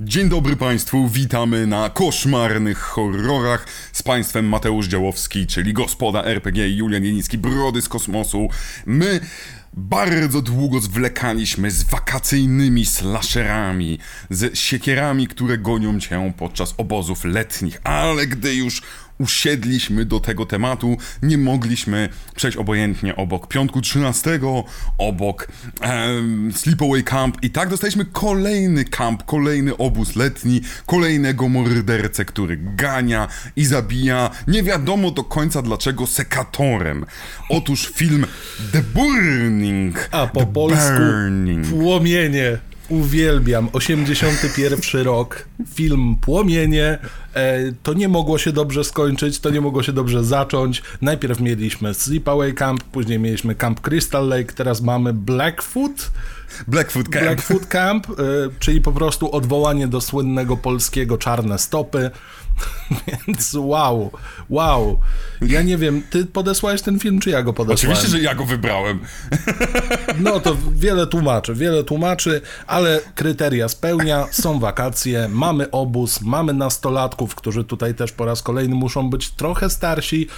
Dzień dobry Państwu, witamy na koszmarnych horrorach z Państwem Mateusz Działowski, czyli gospoda RPG Julian Jenicki, Brody z kosmosu. My bardzo długo zwlekaliśmy z wakacyjnymi slasherami, z siekierami, które gonią cię podczas obozów letnich, ale gdy już usiedliśmy do tego tematu, nie mogliśmy przejść obojętnie obok piątku 13, obok um, Sleepaway Camp i tak dostaliśmy kolejny kamp, kolejny obóz letni, kolejnego mordercę, który gania i zabija, nie wiadomo do końca dlaczego, sekatorem. Otóż film The Burning. A po The polsku Burning. Płomienie. Uwielbiam. 81 rok. Film Płomienie. E, to nie mogło się dobrze skończyć, to nie mogło się dobrze zacząć. Najpierw mieliśmy Sleepaway Camp, później mieliśmy Camp Crystal Lake, teraz mamy Blackfoot. Blackfoot Camp. Blackfoot Camp, e, czyli po prostu odwołanie do słynnego polskiego Czarne Stopy. Więc wow, wow. Ja nie wiem, ty podesłałeś ten film, czy ja go podesłałem? Oczywiście, że ja go wybrałem. No to wiele tłumaczy, wiele tłumaczy, ale kryteria spełnia, są wakacje, mamy obóz, mamy nastolatków, którzy tutaj też po raz kolejny muszą być trochę starsi.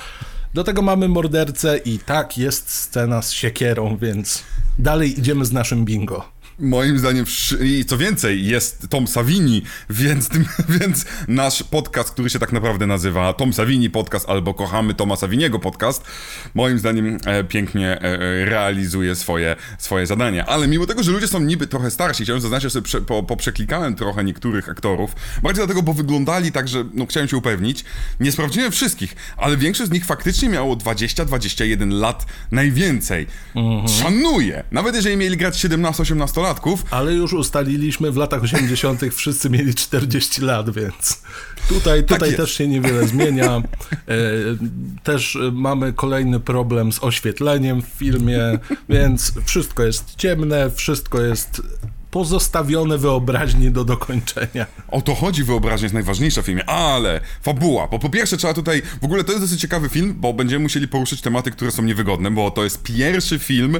Do tego mamy mordercę i tak jest scena z siekierą, więc dalej idziemy z naszym bingo. Moim zdaniem, i co więcej, jest Tom Savini, więc, tym, więc nasz podcast, który się tak naprawdę nazywa Tom Savini Podcast albo Kochamy Toma Saviniego Podcast, moim zdaniem e, pięknie e, e, realizuje swoje, swoje zadania. Ale mimo tego, że ludzie są niby trochę starsi, chciałem zaznaczyć, że sobie prze, po, poprzeklikałem trochę niektórych aktorów, bardziej dlatego, bo wyglądali tak, że no, chciałem się upewnić. Nie sprawdziłem wszystkich, ale większość z nich faktycznie miało 20-21 lat najwięcej. Szanuję! Nawet jeżeli mieli grać 17-18 Ale już ustaliliśmy, w latach 80. wszyscy mieli 40 lat, więc tutaj, tutaj jest. też się niewiele zmienia. E, też mamy kolejny problem z oświetleniem w filmie, więc wszystko jest ciemne, wszystko jest pozostawione wyobraźni do dokończenia. O to chodzi, wyobraźnia jest najważniejsza w filmie, ale fabuła, bo po pierwsze trzeba tutaj, w ogóle to jest dosyć ciekawy film, bo będziemy musieli poruszyć tematy, które są niewygodne, bo to jest pierwszy film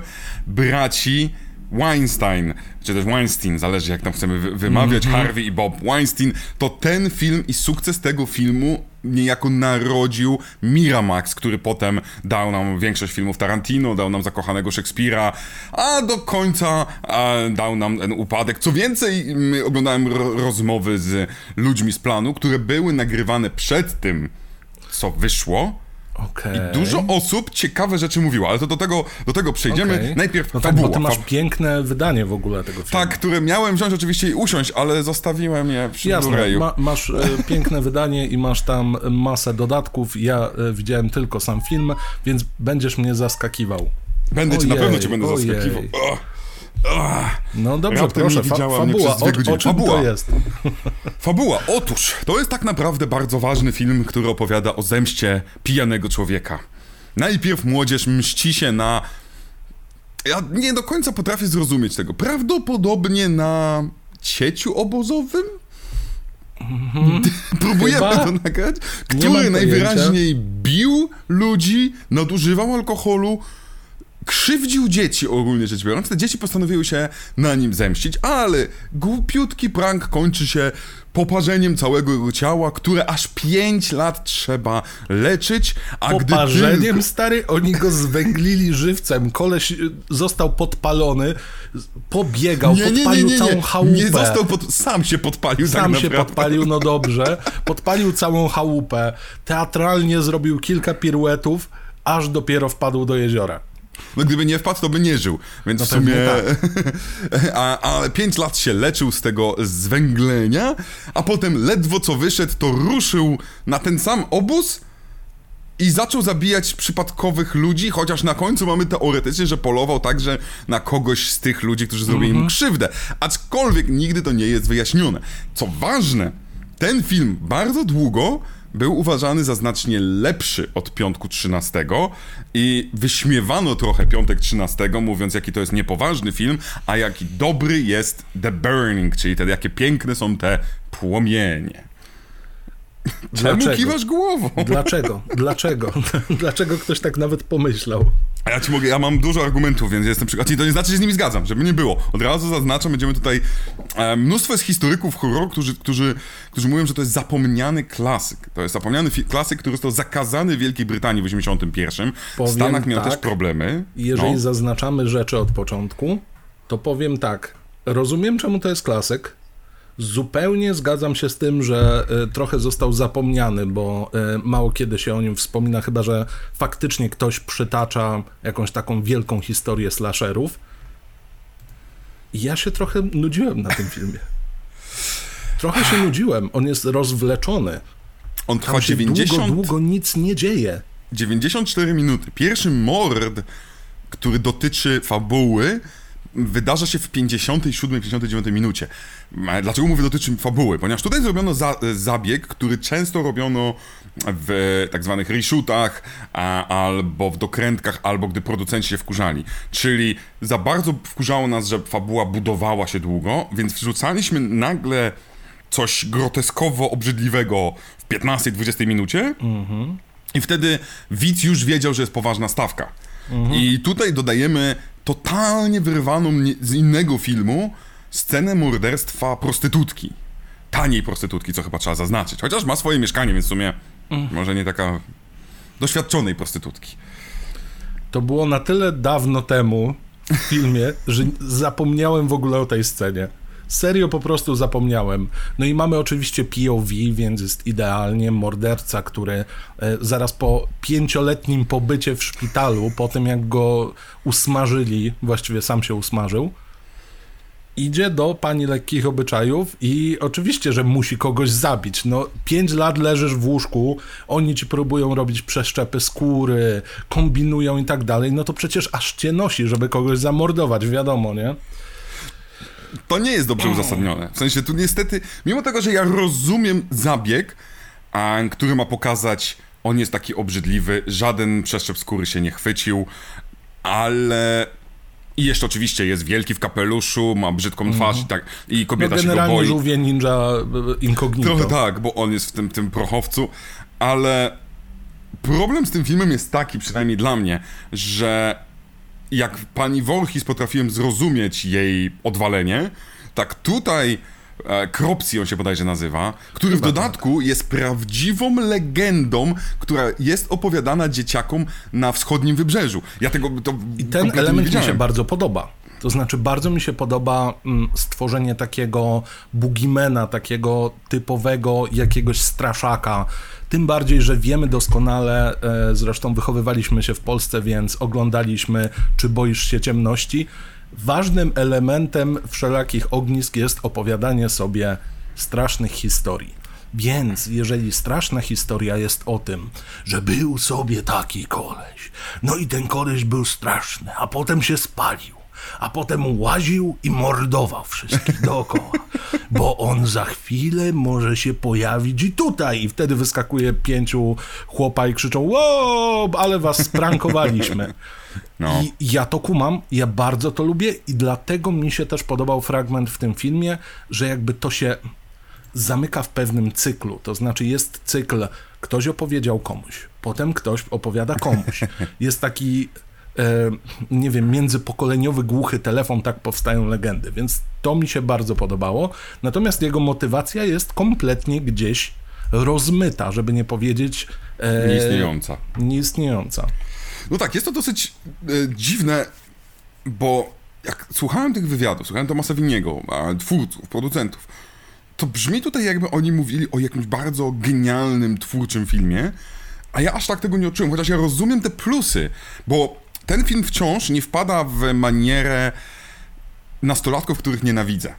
braci Weinstein, czy też Weinstein, zależy jak tam chcemy wy- wymawiać, Harvey i Bob Weinstein, to ten film i sukces tego filmu niejako narodził Miramax, który potem dał nam większość filmów Tarantino, dał nam Zakochanego Szekspira, a do końca a, dał nam ten upadek. Co więcej, mm, oglądałem ro- rozmowy z ludźmi z planu, które były nagrywane przed tym, co wyszło. Okej. Dużo osób ciekawe rzeczy mówiło, ale to do tego, do tego przejdziemy. Okej. Najpierw No tak, fabuła. bo ty masz piękne wydanie w ogóle tego filmu. tak, które miałem wziąć oczywiście i usiąść, ale zostawiłem je przy Jasne, ma, masz e, piękne wydanie i masz tam masę dodatków. Ja e, widziałem tylko sam film, więc będziesz mnie zaskakiwał. Będę cię, na Ojej, pewno cię będę ojej. zaskakiwał. Ugh. No dobrze, Raptem proszę, fa- widziałam mnie fabuła, przez dwie o, godziny. o Fabuła. to jest? Fabuła. Otóż, to jest tak naprawdę bardzo ważny film, który opowiada o zemście pijanego człowieka. Najpierw młodzież mści się na... Ja nie do końca potrafię zrozumieć tego. Prawdopodobnie na cieciu obozowym? Próbujemy Chyba. to nagrać. Który najwyraźniej bił ludzi, nadużywał alkoholu, krzywdził dzieci ogólnie rzecz biorąc. Te dzieci postanowiły się na nim zemścić, ale głupiutki prank kończy się poparzeniem całego jego ciała, które aż 5 lat trzeba leczyć, a gdy Poparzeniem, tylko... stary, oni go zwęglili żywcem. Koleś y, został podpalony, pobiegał, Nie, nie, nie, podpalił nie, całą nie, chałupę. nie został pod... sam się podpalił tak Sam się naprawdę. podpalił, no dobrze. Podpalił całą chałupę. Teatralnie zrobił kilka piruetów, aż dopiero wpadł do jeziora. No gdyby nie wpadł, to by nie żył. Więc No w sumie. pewnie a, ale 5 lat się leczył z tego zwęglenia, a potem ledwo co wyszedł, to ruszył na ten sam obóz i zaczął zabijać przypadkowych ludzi, chociaż na końcu mamy teoretycznie, że polował także na kogoś z tych ludzi, którzy zrobili mu krzywdę. Aczkolwiek nigdy to nie jest wyjaśnione. Co ważne, ten film bardzo długo był uważany za znacznie lepszy od Piątku 13 i wyśmiewano trochę Piątek 13, mówiąc jaki to jest niepoważny film, a jaki dobry jest The Burning, czyli te jakie piękne są te płomienie. Czemu Dlaczego? kiwasz głową? Dlaczego? Dlaczego? Dlaczego ktoś tak nawet pomyślał? A ja ci mogę, ja mam dużo argumentów, więc jestem przygotowany. To nie znaczy, że z nimi zgadzam, żeby nie było. Od razu zaznaczam, będziemy tutaj... E, mnóstwo jest historyków horroru, którzy, którzy, którzy mówią, że to jest zapomniany klasyk. To jest zapomniany fi- klasyk, który został zakazany w Wielkiej Brytanii w 81. w Stanach miał tak, też problemy. Jeżeli No. zaznaczamy rzeczy od początku, to powiem tak. Rozumiem, czemu to jest klasyk. Zupełnie zgadzam się z tym, że e, trochę został zapomniany, bo e, mało kiedy się o nim wspomina, chyba że faktycznie ktoś przytacza jakąś taką wielką historię slasherów. I ja się trochę nudziłem na tym filmie. Trochę się nudziłem. On jest rozwleczony. On trwa Tam się 90... długo, długo nic nie dzieje. 94 minuty. Pierwszy mord, który dotyczy fabuły, wydarza się w 57-59 minucie. E, Dlaczego mówię dotyczy fabuły? Ponieważ tutaj zrobiono za, zabieg, który często robiono w tak zwanych reshootach, a, albo w dokrętkach, albo gdy producenci się wkurzali. Czyli za bardzo wkurzało nas, że fabuła budowała się długo, więc wrzucaliśmy nagle coś groteskowo obrzydliwego w 15-20 minucie, i wtedy widz już wiedział, że jest poważna stawka. I tutaj dodajemy totalnie wyrwaną z innego filmu scenę morderstwa prostytutki. Taniej prostytutki, co chyba trzeba zaznaczyć. Chociaż ma swoje mieszkanie, więc w sumie może nie taka doświadczonej prostytutki. To było na tyle dawno temu w filmie, że zapomniałem w ogóle o tej scenie. Serio po prostu zapomniałem. No i mamy oczywiście POV, więc jest idealnie. Morderca, który e, zaraz po pięcioletnim pobycie w szpitalu, po tym jak go usmażyli, właściwie sam się usmażył, idzie do pani lekkich obyczajów i oczywiście, że musi kogoś zabić. No, pięć lat leżysz w łóżku, oni ci próbują robić przeszczepy skóry, kombinują i tak dalej, no to przecież aż cię nosi, żeby kogoś zamordować, wiadomo, nie? To nie jest dobrze uzasadnione. W sensie tu niestety, mimo tego, że ja rozumiem zabieg, a, który ma pokazać, on jest taki obrzydliwy, żaden przeszczep skóry się nie chwycił, ale... I jeszcze oczywiście jest wielki w kapeluszu, ma brzydką twarz i tak, i No kobieta się go generalnie boi. żółwie ninja e, incognito. Trochę tak, bo on jest w tym, tym prochowcu, ale problem z tym filmem jest taki, przynajmniej dla mnie, że jak pani Voorhees potrafiłem zrozumieć jej odwalenie, tak tutaj e, Kropsi on się bodajże nazywa, który w dodatku jest prawdziwą legendą, która jest opowiadana dzieciakom na wschodnim wybrzeżu. Ja tego to I ten element mi się bardzo podoba. To znaczy, bardzo mi się podoba mm, stworzenie takiego bugimena, takiego typowego jakiegoś straszaka. Tym bardziej, że wiemy doskonale, e, zresztą wychowywaliśmy się w Polsce, więc oglądaliśmy Czy boisz się ciemności. Ważnym elementem wszelakich ognisk jest opowiadanie sobie strasznych historii. Więc jeżeli straszna historia jest o tym, że był sobie taki koleś, no i ten koleś był straszny, a potem się spalił, a potem łaził i mordował wszystkich dookoła, bo on za chwilę może się pojawić i tutaj, i wtedy wyskakuje pięciu chłopa i krzyczą, wow, ale was sprankowaliśmy. No. I ja to kumam, ja bardzo to lubię i dlatego mi się też podobał fragment w tym filmie, że jakby to się zamyka w pewnym cyklu. To znaczy jest cykl, ktoś opowiedział komuś, potem ktoś opowiada komuś. Jest taki, nie wiem, międzypokoleniowy głuchy telefon, tak powstają legendy, więc to mi się bardzo podobało. Natomiast jego motywacja jest kompletnie gdzieś rozmyta, żeby nie powiedzieć e, Nieistniejąca. nieistniejąca. No tak, jest to dosyć e, dziwne, bo jak słuchałem tych wywiadów, słuchałem Tomasa Winiego, twórców, producentów, to brzmi tutaj jakby oni mówili o jakimś bardzo genialnym, twórczym filmie, a ja aż tak tego nie odczułem, chociaż ja rozumiem te plusy, bo ten film wciąż nie wpada w manierę nastolatków, których nienawidzę.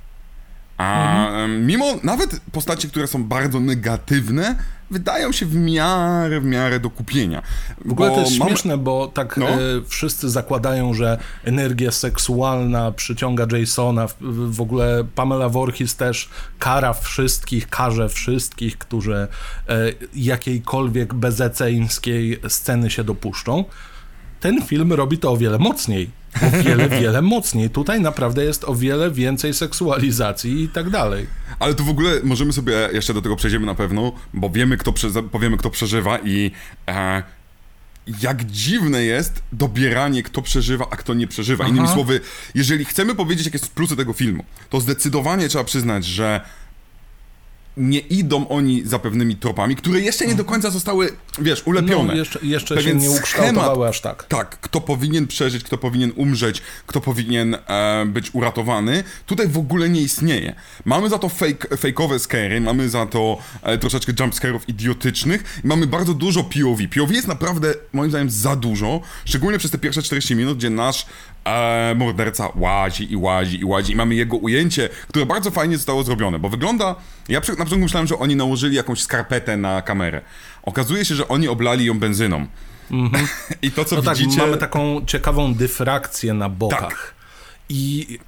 A em, mimo nawet postaci, które są bardzo negatywne, wydają się w miarę, w miarę do kupienia. W ogóle to jest mamy- śmieszne, bo tak No. e, wszyscy zakładają, że energia seksualna przyciąga Jasona. W, w ogóle Pamela Voorhees też kara wszystkich, karze wszystkich, którzy e, jakiejkolwiek bezeceńskiej sceny się dopuszczą. Ten film robi to o wiele mocniej. O wiele, wiele mocniej. Tutaj naprawdę jest o wiele więcej seksualizacji i tak dalej. Ale tu w ogóle możemy sobie, jeszcze do tego przejdziemy na pewno, bo wiemy, kto, prze, powiemy, kto przeżywa i e, jak dziwne jest dobieranie, kto przeżywa, a kto nie przeżywa. Innymi Aha. słowy, jeżeli chcemy powiedzieć, jakie są plusy tego filmu, to zdecydowanie trzeba przyznać, że nie idą oni za pewnymi tropami, które jeszcze nie do końca zostały, wiesz, ulepione. No, jeszcze, jeszcze się nie ukształtowały aż tak. Tak, kto powinien przeżyć, kto powinien umrzeć, kto powinien e, być uratowany, tutaj w ogóle nie istnieje. Mamy za to fake, fejkowe skery, mamy za to e, troszeczkę jumpscare'ów idiotycznych i mamy bardzo dużo POV. POV jest naprawdę, moim zdaniem, za dużo, szczególnie przez te pierwsze 40 minut, gdzie nasz e, morderca łazi i łazi i łazi i mamy jego ujęcie, które bardzo fajnie zostało zrobione, bo wygląda... Ja przy- na początku myślałem, że oni nałożyli jakąś skarpetę na kamerę. Okazuje się, że oni oblali ją benzyną. I to, co No tak, widzicie... mamy taką ciekawą dyfrakcję na bokach. Tak. I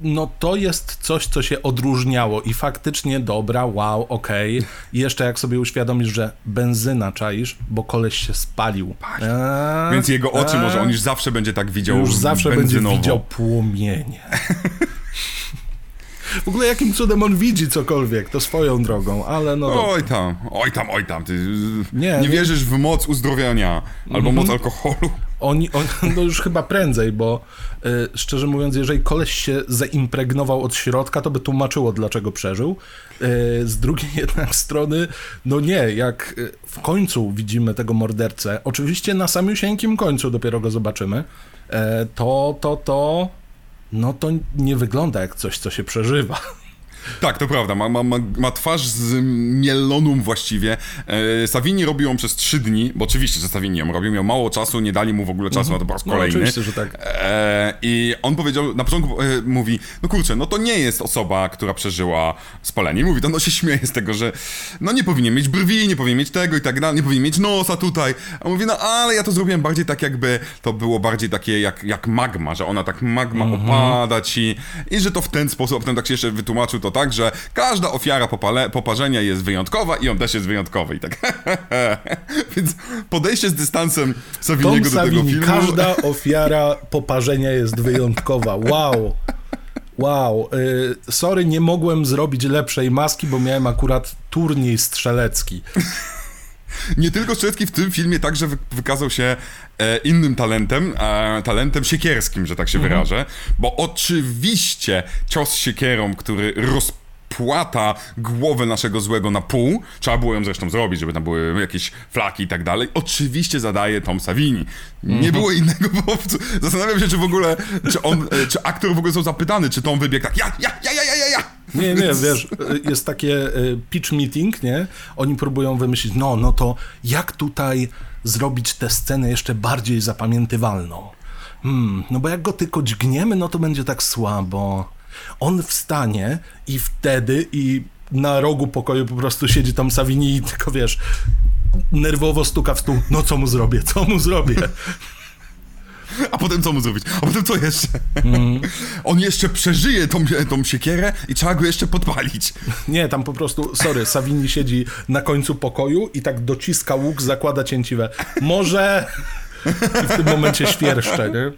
no to jest coś, co się odróżniało i faktycznie dobra, wow, okej. I jeszcze jak sobie uświadomisz, że benzyna czaisz, bo koleś się spalił. Eee, Więc jego oczy eee, może, on już zawsze będzie tak widział już zawsze benzynowo. będzie widział płomienie. W ogóle jakim cudem on widzi cokolwiek, to swoją drogą, ale no. Oj tam, oj tam, oj tam, ty Nie, nie, wierzysz w moc uzdrowienia albo moc alkoholu. Oni, on, no już chyba prędzej, bo y, szczerze mówiąc, jeżeli koleś się zaimpregnował od środka, to by tłumaczyło, dlaczego przeżył. Y, z drugiej jednak strony, no nie, jak y, w końcu widzimy tego mordercę, oczywiście na samiusieńkim końcu dopiero go zobaczymy, y, to, to, to, no to nie wygląda jak coś, co się przeżywa. Tak, to prawda, ma, ma, ma, twarz z mielonum właściwie. E, Savini robił ją przez trzy dni, bo oczywiście, że Savini ją robił, miał mało czasu, nie dali mu w ogóle czasu na to po raz No, kolejny. oczywiście, że tak. E, I on powiedział, na początku e, mówi, no kurczę, no to nie jest osoba, która przeżyła spalenie. I mówi, to no się śmieje z tego, że no nie powinien mieć brwi, nie powinien mieć tego i tak dalej, nie powinien mieć nosa tutaj. A mówi, no ale ja to zrobiłem bardziej tak jakby, to było bardziej takie jak, jak magma, że ona tak magma Mhm. opada ci i że to w ten sposób, a potem tak się jeszcze wytłumaczył to tak, że każda ofiara popale, poparzenia jest wyjątkowa i on też jest wyjątkowy i tak. Więc podejście z dystansem Tom Saviniego do tego Savini, filmu... każda ofiara poparzenia jest wyjątkowa. Wow. Wow. Y, sorry, nie mogłem zrobić lepszej maski, bo miałem akurat turniej strzelecki. Nie tylko Strzelecki w tym filmie także wy- wykazał się e, innym talentem, e, talentem siekierskim, że tak się wyrażę, bo oczywiście cios siekierą, który płata głowę naszego złego na pół. Trzeba było ją zresztą zrobić, żeby tam były jakieś flaki i tak dalej. Oczywiście zadaje Tom Savini. Nie mm -hmm. było innego powodów. Zastanawiam się, czy w ogóle, czy on, e, czy aktor w ogóle są zapytany, czy Tom wybiegł tak, ja, ja, ja, ja, ja, ja. Nie, nie, wiesz, e, jest takie e, pitch meeting, nie? Oni próbują wymyślić, no, no to jak tutaj zrobić tę scenę jeszcze bardziej zapamiętywalną? Hmm, no bo jak go tylko dźgniemy, no to będzie tak słabo. On wstanie i wtedy i na rogu pokoju po prostu siedzi tam Savini i tylko, wiesz, nerwowo stuka w stół. No co mu zrobię, co mu zrobię? A potem co mu zrobić? A potem co jeszcze? On jeszcze przeżyje tą, tą siekierę i trzeba go jeszcze podpalić. Nie, tam po prostu, sorry, Savini siedzi na końcu pokoju i tak dociska łuk, zakłada cięciwe. Może... I w tym momencie świerszcze, nie?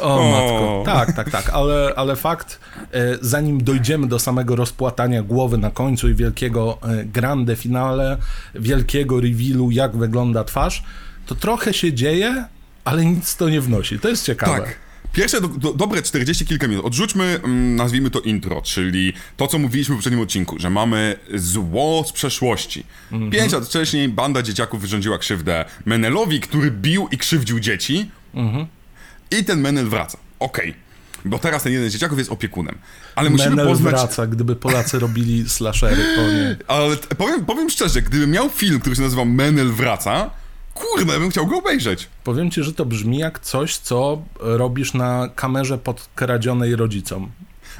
O, O. matko. Tak, tak, tak, ale, ale fakt, e, zanim dojdziemy do samego rozpłatania głowy na końcu i wielkiego e, grande finale, wielkiego revealu, jak wygląda twarz, to trochę się dzieje, ale nic to nie wnosi. To jest ciekawe. Tak. Pierwsze do, do, dobre 40 kilka minut. Odrzućmy, mm, nazwijmy to intro, czyli to, co mówiliśmy w poprzednim odcinku, że mamy zło z przeszłości. Pięć lat wcześniej banda dzieciaków wyrządziła krzywdę Menelowi, który bił i krzywdził dzieci. I ten Menel wraca. Okej. Bo teraz ten jeden z dzieciaków jest opiekunem. Ale musimy Menel poznać... wraca, gdyby Polacy robili slashery. O nie. Ale t- powiem, powiem szczerze, gdybym miał film, który się nazywa Menel wraca, kurde, bym chciał go obejrzeć. Powiem ci, że to brzmi jak coś, co robisz na kamerze podkradzionej rodzicom.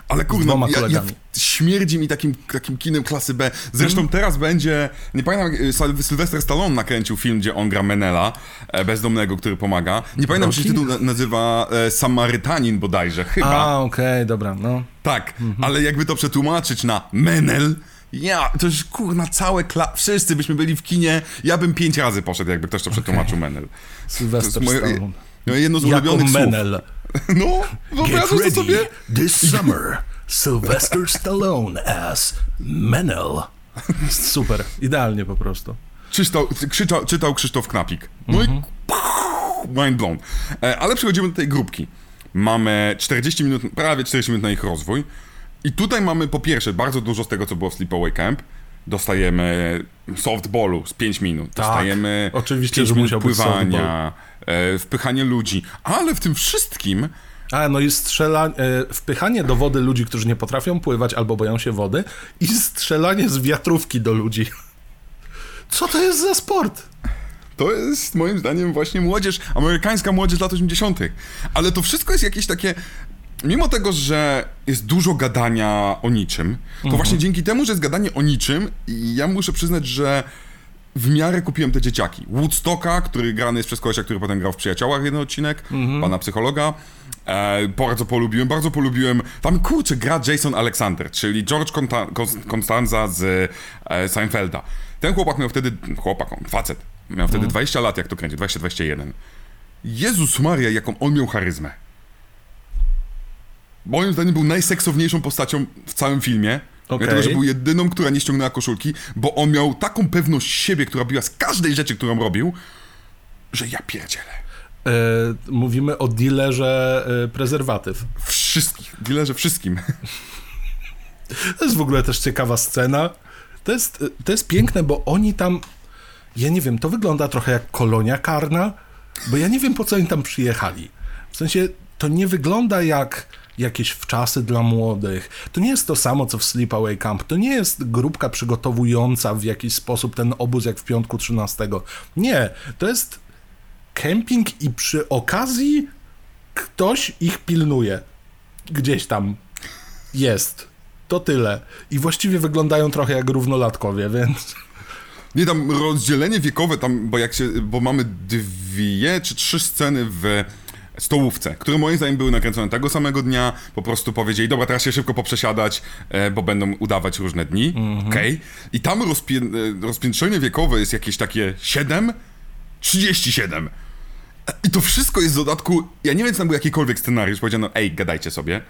Ale kurde, dwoma ja, ja, śmierdzi mi takim, takim kinem klasy B. Zresztą Mhm. teraz będzie, nie pamiętam, y, Syl- Sylwester Stallone nakręcił film, gdzie on gra Menela, e, bezdomnego, który pomaga. Nie pamiętam, czy się tytuł na, nazywa e, Samarytanin bodajże, chyba. A, okej, dobra, no. Tak, Mhm. ale jakby to przetłumaczyć na Menel, ja, to już kurna całe kla... Wszyscy byśmy byli w kinie, ja bym pięć razy poszedł, jakby ktoś to przetłumaczył Menel. To Sylwester moje, Stallone. no, jedno z Jako ulubionych słów. Menel. No, wyobrażasz to sobie? This summer, Sylvester Stallone as Menel. Super, idealnie po prostu. Czytał, krzyczał, czytał Krzysztof Knapik. No i mind blown. E, Ale przechodzimy do tej grupki. Mamy 40 minut, prawie 40 minut na ich rozwój. I tutaj mamy po pierwsze bardzo dużo z tego, co było w Sleepaway Camp. Dostajemy softballu z 5 minut. Dostajemy Tak, oczywiście, 5 że minut pływania, e, wpychanie ludzi. Ale w tym wszystkim A, no i strzela... e, wpychanie do wody ludzi, którzy nie potrafią pływać albo boją się wody i strzelanie z wiatrówki do ludzi. Co to jest za sport? To jest moim zdaniem właśnie młodzież, amerykańska młodzież lat 80. Ale to wszystko jest jakieś takie. Mimo tego, że jest dużo gadania o niczym, to właśnie dzięki temu, że jest gadanie o niczym, ja muszę przyznać, że w miarę kupiłem te dzieciaki. Woodstocka, który grany jest przez kolesia, który potem grał w Przyjaciołach jeden odcinek, pana psychologa. E, bardzo polubiłem, bardzo polubiłem. Tam kurczę gra Jason Alexander, czyli George Conta- Constanza z e, Seinfelda. Ten chłopak miał wtedy, chłopak, on, facet, miał wtedy 20 lat, jak to kręci, 20-21. Jezus Maria, jaką on miał charyzmę. Moim zdaniem był najseksowniejszą postacią w całym filmie. Okej. Dlatego, że był jedyną, która nie ściągnęła koszulki, bo on miał taką pewność siebie, która biła z każdej rzeczy, którą robił, że ja pierdzielę. E, mówimy o dealerze e, prezerwatyw. Wszystkich, dealerze wszystkim. To jest w ogóle też ciekawa scena. To jest, to jest piękne, bo oni tam. Ja nie wiem, to wygląda trochę jak kolonia karna, bo ja nie wiem, po co oni tam przyjechali. W sensie, to nie wygląda jak jakieś wczasy dla młodych. To nie jest to samo, co w Sleepaway Camp. To nie jest grupka przygotowująca w jakiś sposób ten obóz, jak w piątku 13. Nie, to jest kemping i przy okazji ktoś ich pilnuje. Gdzieś tam jest. To tyle. I właściwie wyglądają trochę jak równolatkowie, więc. Nie, tam rozdzielenie wiekowe, tam, bo jak się, bo mamy dwie czy trzy sceny w stołówce, które moim zdaniem były nakręcone tego samego dnia, po prostu powiedzieli, dobra, teraz się szybko poprzesiadać, e, bo będą udawać różne dni, okej. I tam rozpię, e, rozpiętrzenie wiekowe jest jakieś takie 7, 37. I to wszystko jest w dodatku, ja nie wiem, czy tam był jakikolwiek scenariusz, powiedziano, ej, gadajcie sobie.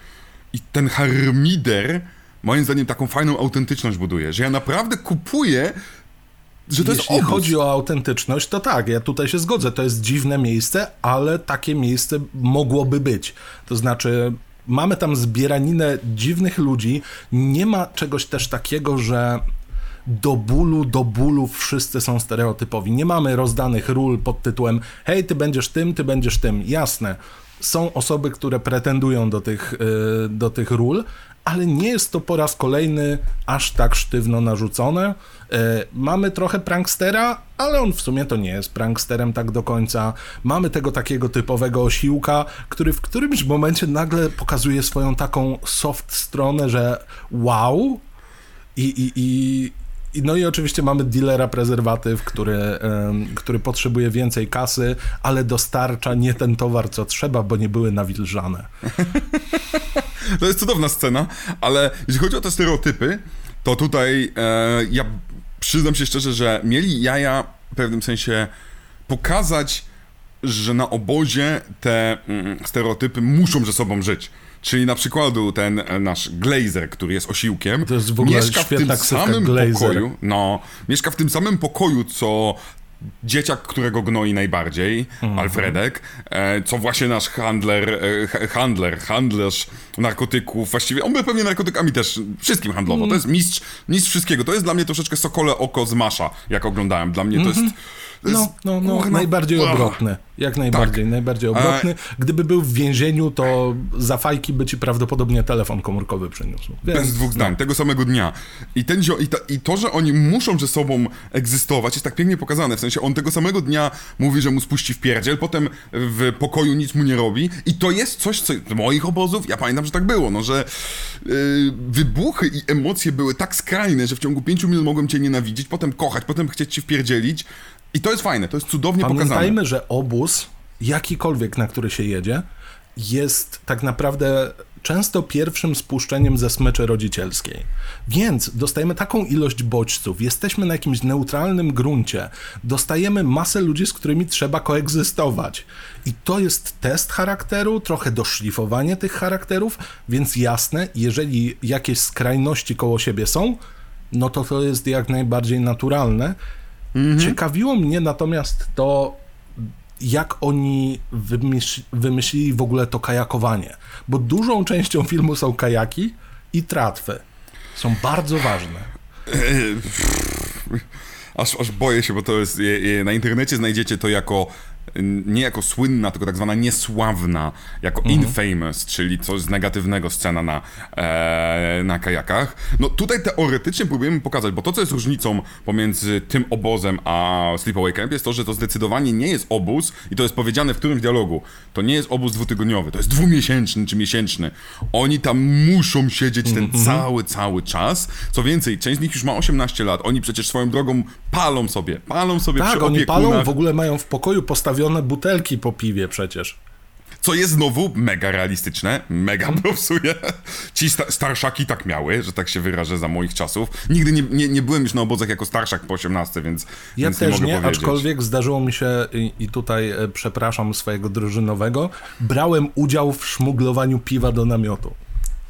I ten harmider, moim zdaniem, taką fajną autentyczność buduje, że ja naprawdę kupuję, że to jest Jeśli obóz. chodzi o autentyczność, to tak, ja tutaj się zgodzę. To jest dziwne miejsce, ale takie miejsce mogłoby być. To znaczy, mamy tam zbieraninę dziwnych ludzi. Nie ma czegoś też takiego, że do bólu, do bólu wszyscy są stereotypowi. Nie mamy rozdanych ról pod tytułem hej, ty będziesz tym, ty będziesz tym. Jasne, są osoby, które pretendują do tych, y, do tych ról, ale nie jest to po raz kolejny aż tak sztywno narzucone. Y, Mamy trochę prankstera, ale on w sumie to nie jest pranksterem tak do końca. Mamy tego takiego typowego osiłka, który w którymś momencie nagle pokazuje swoją taką soft stronę, że wow, i, i, i no i oczywiście mamy dealera prezerwatyw, który, który potrzebuje więcej kasy, ale dostarcza nie ten towar, co trzeba, bo nie były nawilżane. To jest cudowna scena, ale jeśli chodzi o te stereotypy, to tutaj e, ja przyznam się szczerze, że mieli jaja w pewnym sensie pokazać, że na obozie te mm, stereotypy muszą ze sobą żyć. Czyli na przykładu ten e, nasz Glazer, który jest osiłkiem, To jest w ogóle mieszka w tym samym Glazer. pokoju, no, mieszka w tym samym pokoju, co dzieciak, którego gnoi najbardziej, Mhm. Alfredek, e, co właśnie nasz handler, e, ha- handler, handlarz narkotyków, właściwie on by pewnie narkotykami też wszystkim handlował. Mhm. To jest mistrz, mistrz wszystkiego. To jest dla mnie troszeczkę sokole oko z Masza, jak oglądałem. Dla mnie to jest... To jest Mhm. No, no, no, kurna, najbardziej ach. obrotny. Jak najbardziej, Tak. najbardziej obrotny. Gdyby był w więzieniu, to za fajki by ci prawdopodobnie telefon komórkowy przyniósł. Więc, Bez dwóch zdań, tego samego dnia. I, ten, zio- i, ta, I to, że oni muszą ze sobą egzystować, jest tak pięknie pokazane. W sensie on tego samego dnia mówi, że mu spuści w pierdziel, potem w pokoju nic mu nie robi. I to jest coś, co z moich obozów, ja pamiętam, że tak było, no, że yy, wybuchy i emocje były tak skrajne, że w ciągu pięciu minut mogłem cię nienawidzić, potem kochać, potem chcieć ci wpierdzielić. I to jest fajne, to jest cudownie pokazane. Pamiętajmy, że obóz, jakikolwiek, na który się jedzie, jest tak naprawdę często pierwszym spuszczeniem ze smyczy rodzicielskiej. Więc dostajemy taką ilość bodźców, jesteśmy na jakimś neutralnym gruncie, dostajemy masę ludzi, z którymi trzeba koegzystować. I to jest test charakteru, trochę doszlifowanie tych charakterów, więc jasne, jeżeli jakieś skrajności koło siebie są, no to to jest jak najbardziej naturalne. Mhm. Ciekawiło mnie natomiast to, jak oni wymyśl, wymyślili w ogóle to kajakowanie. Bo dużą częścią filmu są kajaki i tratwy. Są bardzo ważne. Aż, aż boję się, bo to jest. Na internecie znajdziecie to jako nie jako słynna, tylko tak zwana niesławna, jako mhm. infamous, czyli coś negatywnego scena na, e, na kajakach. No tutaj teoretycznie próbujemy pokazać, bo to, co jest różnicą pomiędzy tym obozem a Sleepaway Camp jest to, że to zdecydowanie nie jest obóz i to jest powiedziane w którymś dialogu. To nie jest obóz dwutygodniowy, to jest dwumiesięczny czy miesięczny. Oni tam muszą siedzieć ten mhm. cały, cały czas. Co więcej, część z nich już ma 18 lat. Oni przecież swoją drogą palą sobie, palą sobie tak, przy oni palą, w ogóle mają w pokoju postawione ustawione butelki po piwie przecież. Co jest znowu mega realistyczne, mega propsuje. Ci sta starszaki tak miały, że tak się wyrażę za moich czasów. Nigdy nie, nie, nie byłem już na obozach jako starszak po 18, więc. Ja więc też nie, mogę nie powiedzieć. aczkolwiek zdarzyło mi się, i, i tutaj e, przepraszam swojego drużynowego, brałem udział w szmuglowaniu piwa do namiotu.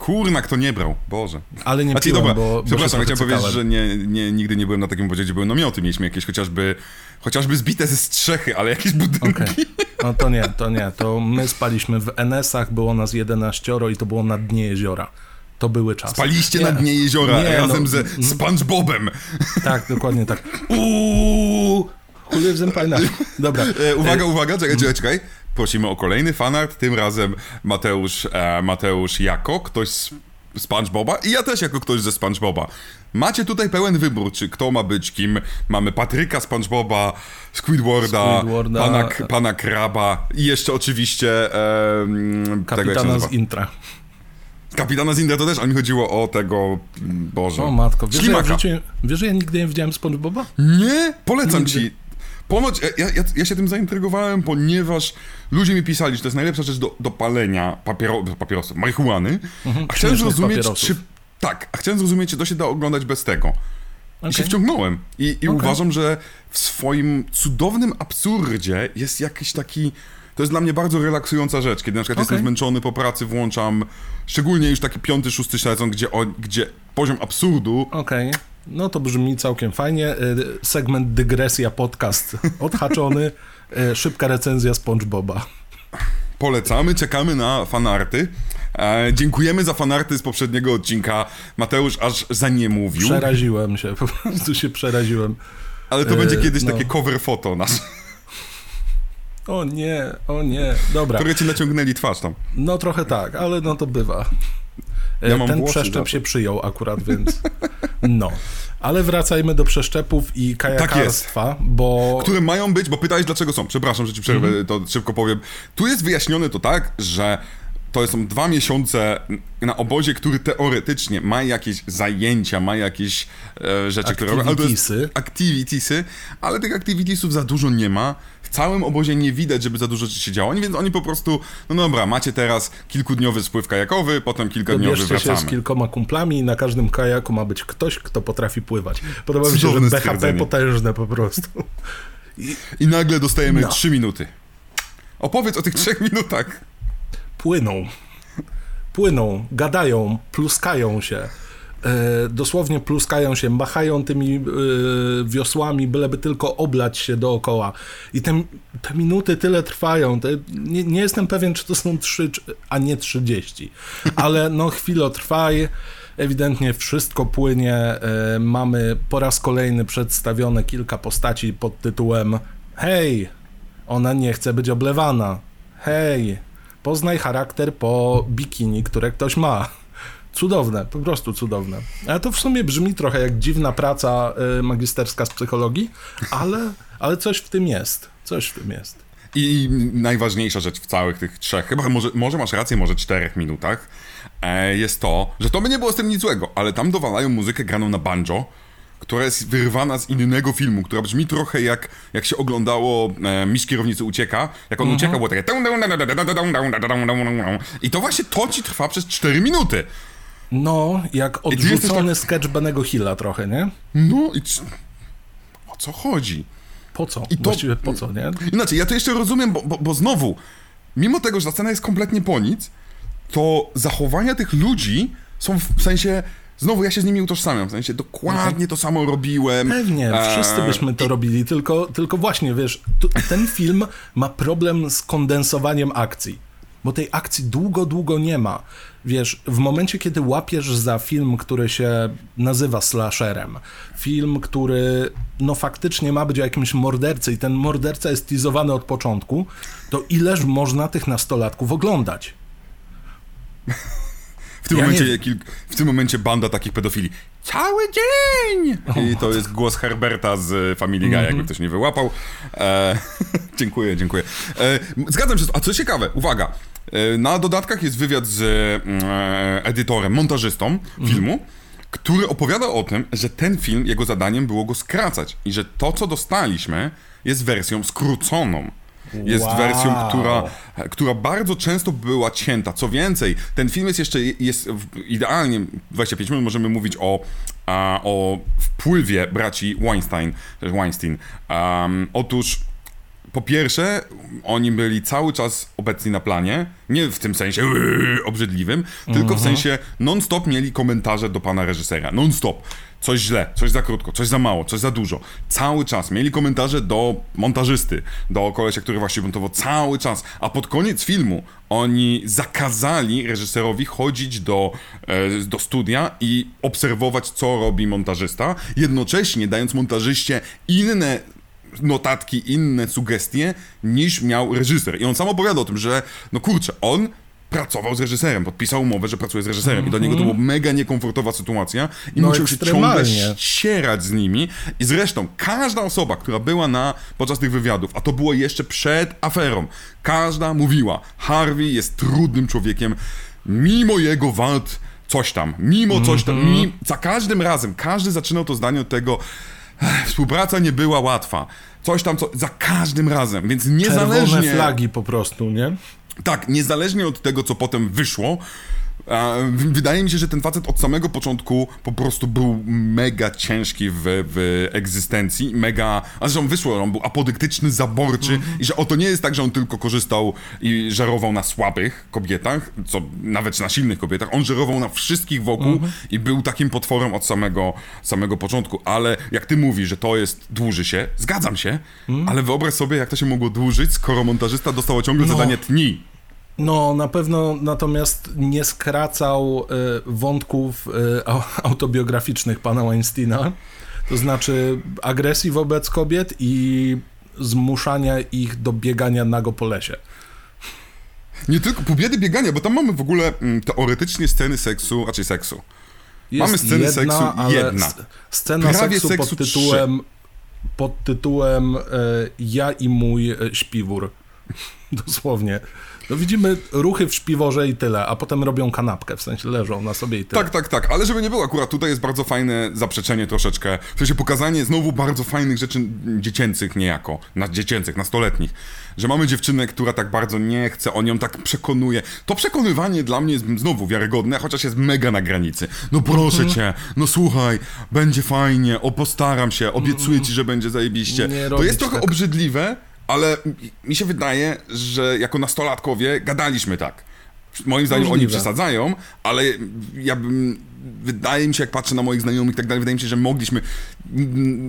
Kurna, kto nie brał, Boże. Ale nie znaczy, piłem, dobra, bo, Przepraszam, bo chciałem powiedzieć, że nie, nie, nigdy nie byłem na takim obozie, gdzie były namioty. Mieliśmy jakieś chociażby, chociażby zbite ze strzechy, ale jakieś budynki. Okay. No to nie, to nie. To my spaliśmy w NS-ach, było nas 11 i to było na dnie jeziora. To były czasy. Spaliście nie, na dnie jeziora nie, razem no, ze SpongeBobem. Tak, dokładnie tak. Uuu! Chulier zępajna. Dobra. E, uwaga, uwaga, czekaj, czekaj, czekaj prosimy o kolejny fanart, tym razem Mateusz, e, Mateusz jako ktoś z SpongeBoba i ja też jako ktoś ze SpongeBoba. Macie tutaj pełen wybór, czy kto ma być kim. Mamy Patryka SpongeBoba, Squidwarda, Squidwarda pana, pana Kraba i jeszcze oczywiście e, kapitana z Intra. Kapitana z Intra to też, a mi chodziło o tego, Boże. O matko, wiesz, że ja, wiesz, że ja nigdy nie widziałem SpongeBoba? Nie, polecam nigdy. ci. Ponoć, ja, ja, ja, się tym zaintrygowałem, ponieważ ludzie mi pisali, że to jest najlepsza rzecz do, do palenia papiero, papierosów, marihuany, mhm, a chciałem zrozumieć, czy... Tak, a chciałem zrozumieć, czy to się da oglądać bez tego. Okay. I się wciągnąłem. I, i okay. uważam, że w swoim cudownym absurdzie jest jakiś taki... To jest dla mnie bardzo relaksująca rzecz, kiedy na przykład okay. jestem zmęczony po pracy, włączam szczególnie już taki piąty, szósty sezon, gdzie, o, gdzie poziom absurdu... Okay no to brzmi całkiem fajnie. E, segment dygresja podcast odhaczony. E, szybka recenzja SpongeBoba. Polecamy, czekamy na fanarty. E, dziękujemy za fanarty z poprzedniego odcinka. Mateusz aż za nie mówił. Przeraziłem się, po prostu się przeraziłem. Ale to e, będzie kiedyś no. takie cover foto nasze. O nie, o nie, dobra. Które ci naciągnęli twarz tam. No trochę tak, ale no to bywa. Ja e, Ten przeszczep się przyjął akurat, więc no. Ale wracajmy do przeszczepów i kajakarstwa, tak bo... Które mają być, bo pytałeś dlaczego są. Przepraszam, że ci przerwę, mm to szybko powiem. Tu jest wyjaśnione to tak, że to są dwa miesiące na obozie, który teoretycznie ma jakieś zajęcia, ma jakieś e, rzeczy, które robią. Activitiesy, ale tych activitiesów za dużo nie ma. W całym obozie nie widać, żeby za dużo rzeczy się działo, więc oni po prostu, no dobra, macie teraz kilkudniowy spływ kajakowy, potem kilkudniowy Dobierzcie wracamy. się z kilkoma kumplami i na każdym kajaku ma być ktoś, kto potrafi pływać. Podoba mi się, że BHP potężne po prostu. I, I nagle dostajemy no. trzy minuty. Opowiedz o tych trzech minutach płyną. Płyną, gadają, pluskają się. E, dosłownie pluskają się, machają tymi e, wiosłami, byleby tylko oblać się dookoła. I te, te minuty tyle trwają. Te, nie, nie, jestem pewien, czy to są 3, a nie 30. Ale no chwilę trwaj. Ewidentnie wszystko płynie. E, mamy po raz kolejny przedstawione kilka postaci pod tytułem Hej, ona nie chce być oblewana. Hej, Poznaj charakter po bikini, które ktoś ma. Cudowne, po prostu cudowne. Ale to w sumie brzmi trochę jak dziwna praca y, magisterska z psychologii, ale, ale coś w tym jest. Coś w tym jest. I najważniejsza rzecz w całych tych trzech, chyba może, może masz rację, może czterech minutach, e, jest to, że to by nie było z tym nic złego, ale tam dowalają muzykę graną na banjo, która jest wyrwana z innego filmu, która brzmi trochę jak, jak się oglądało e, Miś Kierownicy Ucieka. Jak on ucieka, było takie... I to właśnie to ci trwa przez 4 minuty. No, jak odrzucony tak- sketch Benego Hilla trochę, nie? No i... O co chodzi? Po co? I to- Właściwie po co, nie? Inaczej, ja to jeszcze rozumiem, bo, bo, bo znowu, mimo tego, że ta scena jest kompletnie po nic, to zachowania tych ludzi są w sensie... Znowu ja się z nimi utożsamiam, w sensie dokładnie to samo robiłem. Pewnie, wszyscy Eee, byśmy to robili, tylko, tylko właśnie, wiesz, tu, ten film ma problem z kondensowaniem akcji, bo tej akcji długo, długo nie ma. Wiesz, w momencie, kiedy łapiesz za film, który się nazywa slasherem, film, który no faktycznie ma być o jakimś mordercy i ten morderca jest teasowany od początku, to ileż można tych nastolatków oglądać? W tym, Ja momencie, nie- kilk, w tym momencie banda takich pedofili. Cały dzień! I to jest głos Herberta z Family Guy, jakby ktoś nie wyłapał. E, dziękuję, dziękuję. E, zgadzam się, a co ciekawe, uwaga, e, na dodatkach jest wywiad z e, edytorem, montażystą filmu, który opowiada o tym, że ten film, jego zadaniem było go skracać i że to, co dostaliśmy, jest wersją skróconą. Jest Wow. wersją, która która bardzo często była cięta. Co więcej, ten film jest jeszcze jest idealnie 25 minut możemy mówić o, a, o wpływie braci Weinstein, Weinstein. Um, otóż po pierwsze, oni byli cały czas obecni na planie, nie w tym sensie yy, obrzydliwym, tylko w sensie non-stop mieli komentarze do pana reżysera. Non-stop. Coś źle, coś za krótko, coś za mało, coś za dużo. Cały czas. Mieli komentarze do montażysty, do kolesia, który właśnie montował cały czas. A pod koniec filmu oni zakazali reżyserowi chodzić do, e, do studia i obserwować, co robi montażysta, jednocześnie dając montażyście inne notatki, inne sugestie niż miał reżyser. I on sam opowiada o tym, że no kurczę, on pracował z reżyserem, podpisał umowę, że pracuje z reżyserem i dla niego to była mega niekomfortowa sytuacja i No, musiał się ciągle ścierać z nimi i zresztą każda osoba, która była na, podczas tych wywiadów, a to było jeszcze przed aferą, każda mówiła, Harvey jest trudnym człowiekiem, mimo jego wad coś tam, mimo coś tam, Mhm. mi, za każdym razem, każdy zaczynał to zdanie od tego, "Ech, współpraca nie była łatwa, coś tam, co, za każdym razem, więc Czerwone niezależnie... flagi po prostu, nie? Tak, niezależnie od tego, co potem wyszło, wydaje mi się, że ten facet od samego początku po prostu był mega ciężki w, w egzystencji, mega, a zresztą wyszło, on był apodyktyczny, zaborczy i że oto nie jest tak, że on tylko korzystał i żerował na słabych kobietach, co nawet na silnych kobietach, on żerował na wszystkich wokół i był takim potworem od samego, samego początku, ale jak ty mówisz, że to jest, dłuży się, zgadzam się, ale wyobraź sobie, jak to się mogło dłużyć, skoro montażysta dostał ciągle No. zadanie tni. No, na pewno natomiast nie skracał y, wątków y, au- autobiograficznych pana Weinsteina, to znaczy agresji wobec kobiet i zmuszania ich do biegania nago po lesie. Nie tylko pół biedy biegania, bo tam mamy w ogóle mm, teoretycznie sceny seksu, raczej seksu. Jest Mamy sceny seksu, ale jedna. Scena Prawie seksu, seksu pod tytułem pod tytułem e, Ja i mój e, śpiwór. Dosłownie. No widzimy ruchy w śpiworze i tyle, a potem robią kanapkę, w sensie leżą na sobie i tyle. Tak, tak, tak, ale żeby nie było, akurat tutaj jest bardzo fajne zaprzeczenie troszeczkę, w sensie pokazanie znowu bardzo fajnych rzeczy dziecięcych niejako, na dziecięcych, nastoletnich, że mamy dziewczynę, która tak bardzo nie chce, on ją tak przekonuje. To przekonywanie dla mnie jest znowu wiarygodne, chociaż jest mega na granicy. No proszę Mhm. cię, no słuchaj, będzie fajnie, o postaram się, obiecuję ci, że będzie zajebiście. Nie to jest trochę tak. obrzydliwe, ale mi- się wydaje, że jako nastolatkowie gadaliśmy tak. Moim zdaniem oni Możliwe. przesadzają, ale ja bym, wydaje mi się, jak patrzę na moich znajomych i tak dalej, wydaje mi się, że mogliśmy,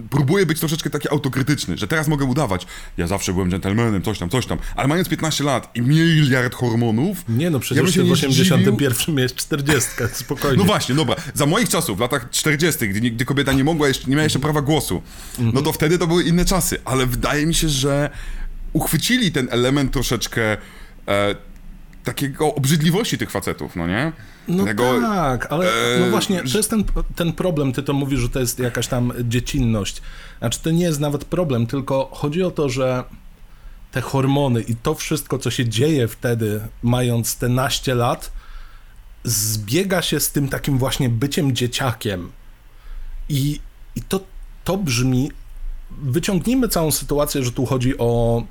próbuję być troszeczkę taki autokrytyczny, że teraz mogę udawać, ja zawsze byłem dżentelmenem, coś tam, coś tam, ale mając 15 lat i miliard hormonów... Nie no, ja przecież bym się w nie 81 zdziwił. miałeś 40, spokojnie. No właśnie, dobra. Za moich czasów, w latach 40., gdy, gdy kobieta nie mogła jeszcze, nie miała jeszcze prawa głosu, no to wtedy to były inne czasy, ale wydaje mi się, że uchwycili ten element troszeczkę e, takiego obrzydliwości tych facetów, no nie? No Tego- tak, ale e, no właśnie, że- to jest ten, ten problem, ty to mówisz, że to jest jakaś tam dziecinność. Znaczy to nie jest nawet problem, tylko chodzi o to, że te hormony i to wszystko, co się dzieje wtedy, mając te naście lat, zbiega się z tym takim właśnie byciem dzieciakiem. I I to, to brzmi. Wyciągnijmy całą sytuację, że tu chodzi o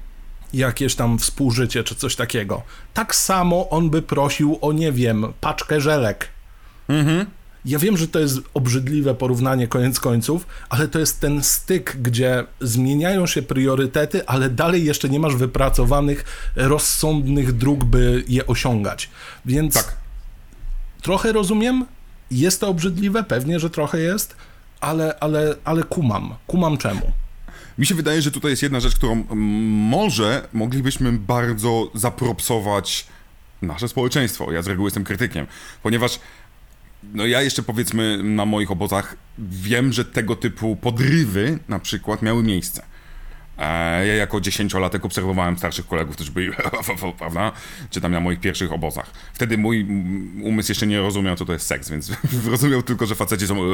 jakieś tam współżycie czy coś takiego. Tak samo on by prosił o, nie wiem, paczkę żelek. Mhm. Ja wiem, że to jest obrzydliwe porównanie koniec końców, ale to jest ten styk, gdzie zmieniają się priorytety, ale dalej jeszcze nie masz wypracowanych, rozsądnych dróg, by je osiągać. Więc Tak. trochę rozumiem, jest to obrzydliwe, pewnie, że trochę jest, ale, ale, ale kumam. Kumam czemu. Mi się wydaje, że tutaj jest jedna rzecz, którą może moglibyśmy bardzo zapropsować nasze społeczeństwo. Ja z reguły jestem krytykiem, ponieważ no ja jeszcze powiedzmy na moich obozach wiem, że tego typu podrywy na przykład miały miejsce. E, Ja jako dziesięciolatek obserwowałem starszych kolegów, którzy byli, prawda, czy tam na moich pierwszych obozach. Wtedy mój umysł jeszcze nie rozumiał, co to jest seks, więc rozumiał tylko, że faceci są, e,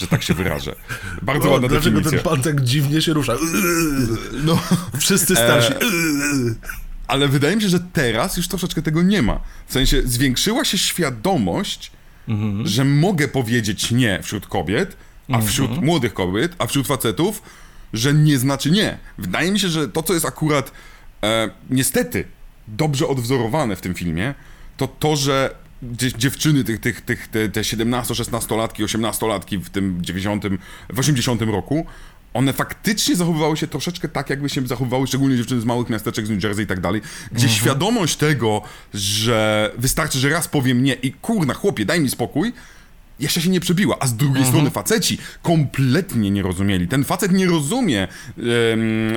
że tak się wyrażę. Bardzo O, ładna dlaczego definicja. ten pan tak dziwnie się rusza? No, Wszyscy starsi. ale wydaje mi się, że teraz już troszeczkę tego nie ma. W sensie zwiększyła się świadomość, że mogę powiedzieć nie wśród kobiet, a wśród młodych kobiet, a wśród facetów, że nie znaczy nie. Wydaje mi się, że to, co jest akurat e, niestety dobrze odwzorowane w tym filmie, to to, że dzie- dziewczyny, tych, tych, tych, te, te 17-16-latki, 18-latki w tym 90, w 80 roku, one faktycznie zachowywały się troszeczkę tak, jakby się zachowywały, szczególnie dziewczyny z małych miasteczek, z New Jersey i tak dalej, gdzie świadomość tego, że wystarczy, że raz powiem nie i kurna, chłopie, daj mi spokój, jeszcze się nie przebiła, a z drugiej strony faceci kompletnie nie rozumieli. Ten facet nie rozumie,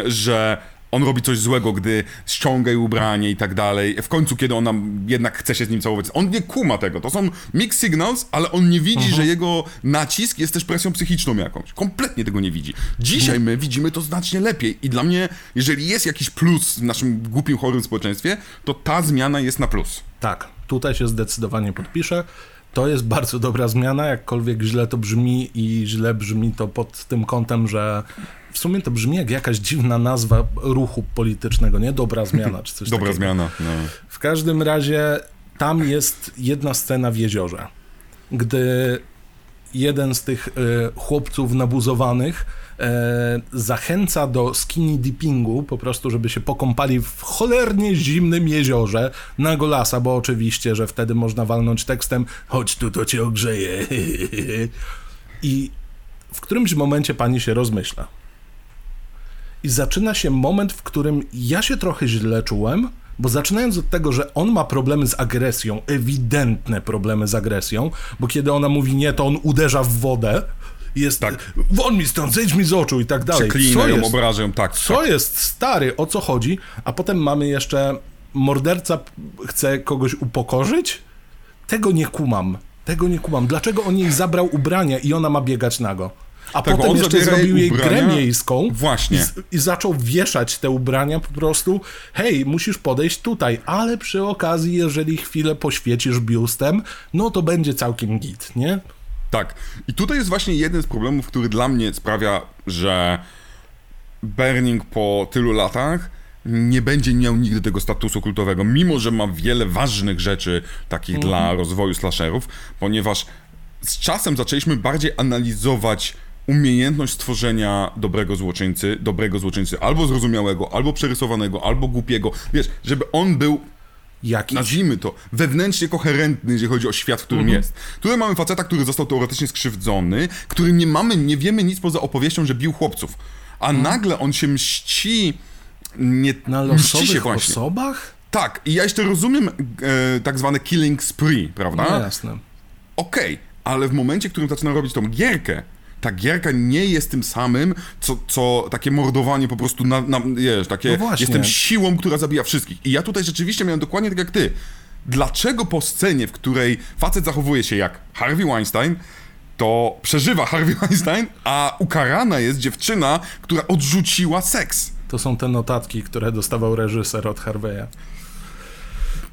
że on robi coś złego, gdy ściąga jej ubranie i tak dalej. W końcu, kiedy ona jednak chce się z nim całować. On nie kuma tego. To są mixed signals, ale on nie widzi, że jego nacisk jest też presją psychiczną jakąś. Kompletnie tego nie widzi. Dzisiaj my widzimy to znacznie lepiej i dla mnie, jeżeli jest jakiś plus w naszym głupim, chorym społeczeństwie, to ta zmiana jest na plus. Tak, tutaj się zdecydowanie podpiszę. To jest bardzo dobra zmiana, jakkolwiek źle to brzmi i źle brzmi to pod tym kątem, że w sumie to brzmi jak jakaś dziwna nazwa ruchu politycznego, nie? Dobra zmiana czy coś Dobra takiego. zmiana. No. W każdym razie tam jest jedna scena w jeziorze, gdy jeden z tych e, chłopców nabuzowanych zachęca do skinny dippingu, po prostu, żeby się pokąpali w cholernie zimnym jeziorze na golasa, bo oczywiście, że wtedy można walnąć tekstem chodź tu, to cię ogrzeje. I w którymś momencie pani się rozmyśla. I zaczyna się moment, w którym ja się trochę źle czułem, bo zaczynając od tego, że on ma problemy z agresją, ewidentne problemy z agresją, bo kiedy ona mówi nie, to on uderza w wodę, jest Tak. won mi stąd, zejdź mi z oczu i tak dalej. Przeklina Co jest? obraża ją, tak. Co jest, stary, o co chodzi? A potem mamy jeszcze morderca chce kogoś upokorzyć? Tego nie kumam. Tego nie kumam. Dlaczego on jej zabrał ubrania i ona ma biegać nago? A Tak, potem jeszcze zrobił jej ubrania. grę miejską Właśnie. I, i zaczął wieszać te ubrania po prostu. Hej, musisz podejść tutaj, ale przy okazji, jeżeli chwilę poświecisz biustem, no to będzie całkiem git, nie? Tak. I tutaj jest właśnie jeden z problemów, który dla mnie sprawia, że Burning po tylu latach nie będzie miał nigdy tego statusu kultowego, mimo że ma wiele ważnych rzeczy takich dla rozwoju slasherów, ponieważ z czasem zaczęliśmy bardziej analizować umiejętność stworzenia dobrego złoczyńcy, dobrego złoczyńcy albo zrozumiałego, albo przerysowanego, albo głupiego. Wiesz, żeby on był Jakiś. nazwijmy to, wewnętrznie koherentny, jeżeli chodzi o świat, w którym jest. Tutaj mamy faceta, który został teoretycznie skrzywdzony, który nie mamy, nie wiemy nic poza opowieścią, że bił chłopców. A nagle on się mści, nie, Na mści się losowych właśnie. osobach? Tak, i ja jeszcze rozumiem e, tak zwane killing spree, prawda? No jasne. Okej, ale w momencie, w którym zaczyna robić tą gierkę, ta gierka nie jest tym samym, co, co takie mordowanie po prostu na, na wiesz, takie No jestem siłą, która zabija wszystkich. I ja tutaj rzeczywiście miałem dokładnie tak jak ty. Dlaczego po scenie, w której facet zachowuje się jak Harvey Weinstein, to przeżywa Harvey Weinstein, a ukarana jest dziewczyna, która odrzuciła seks? To są te notatki, które dostawał reżyser od Harveya.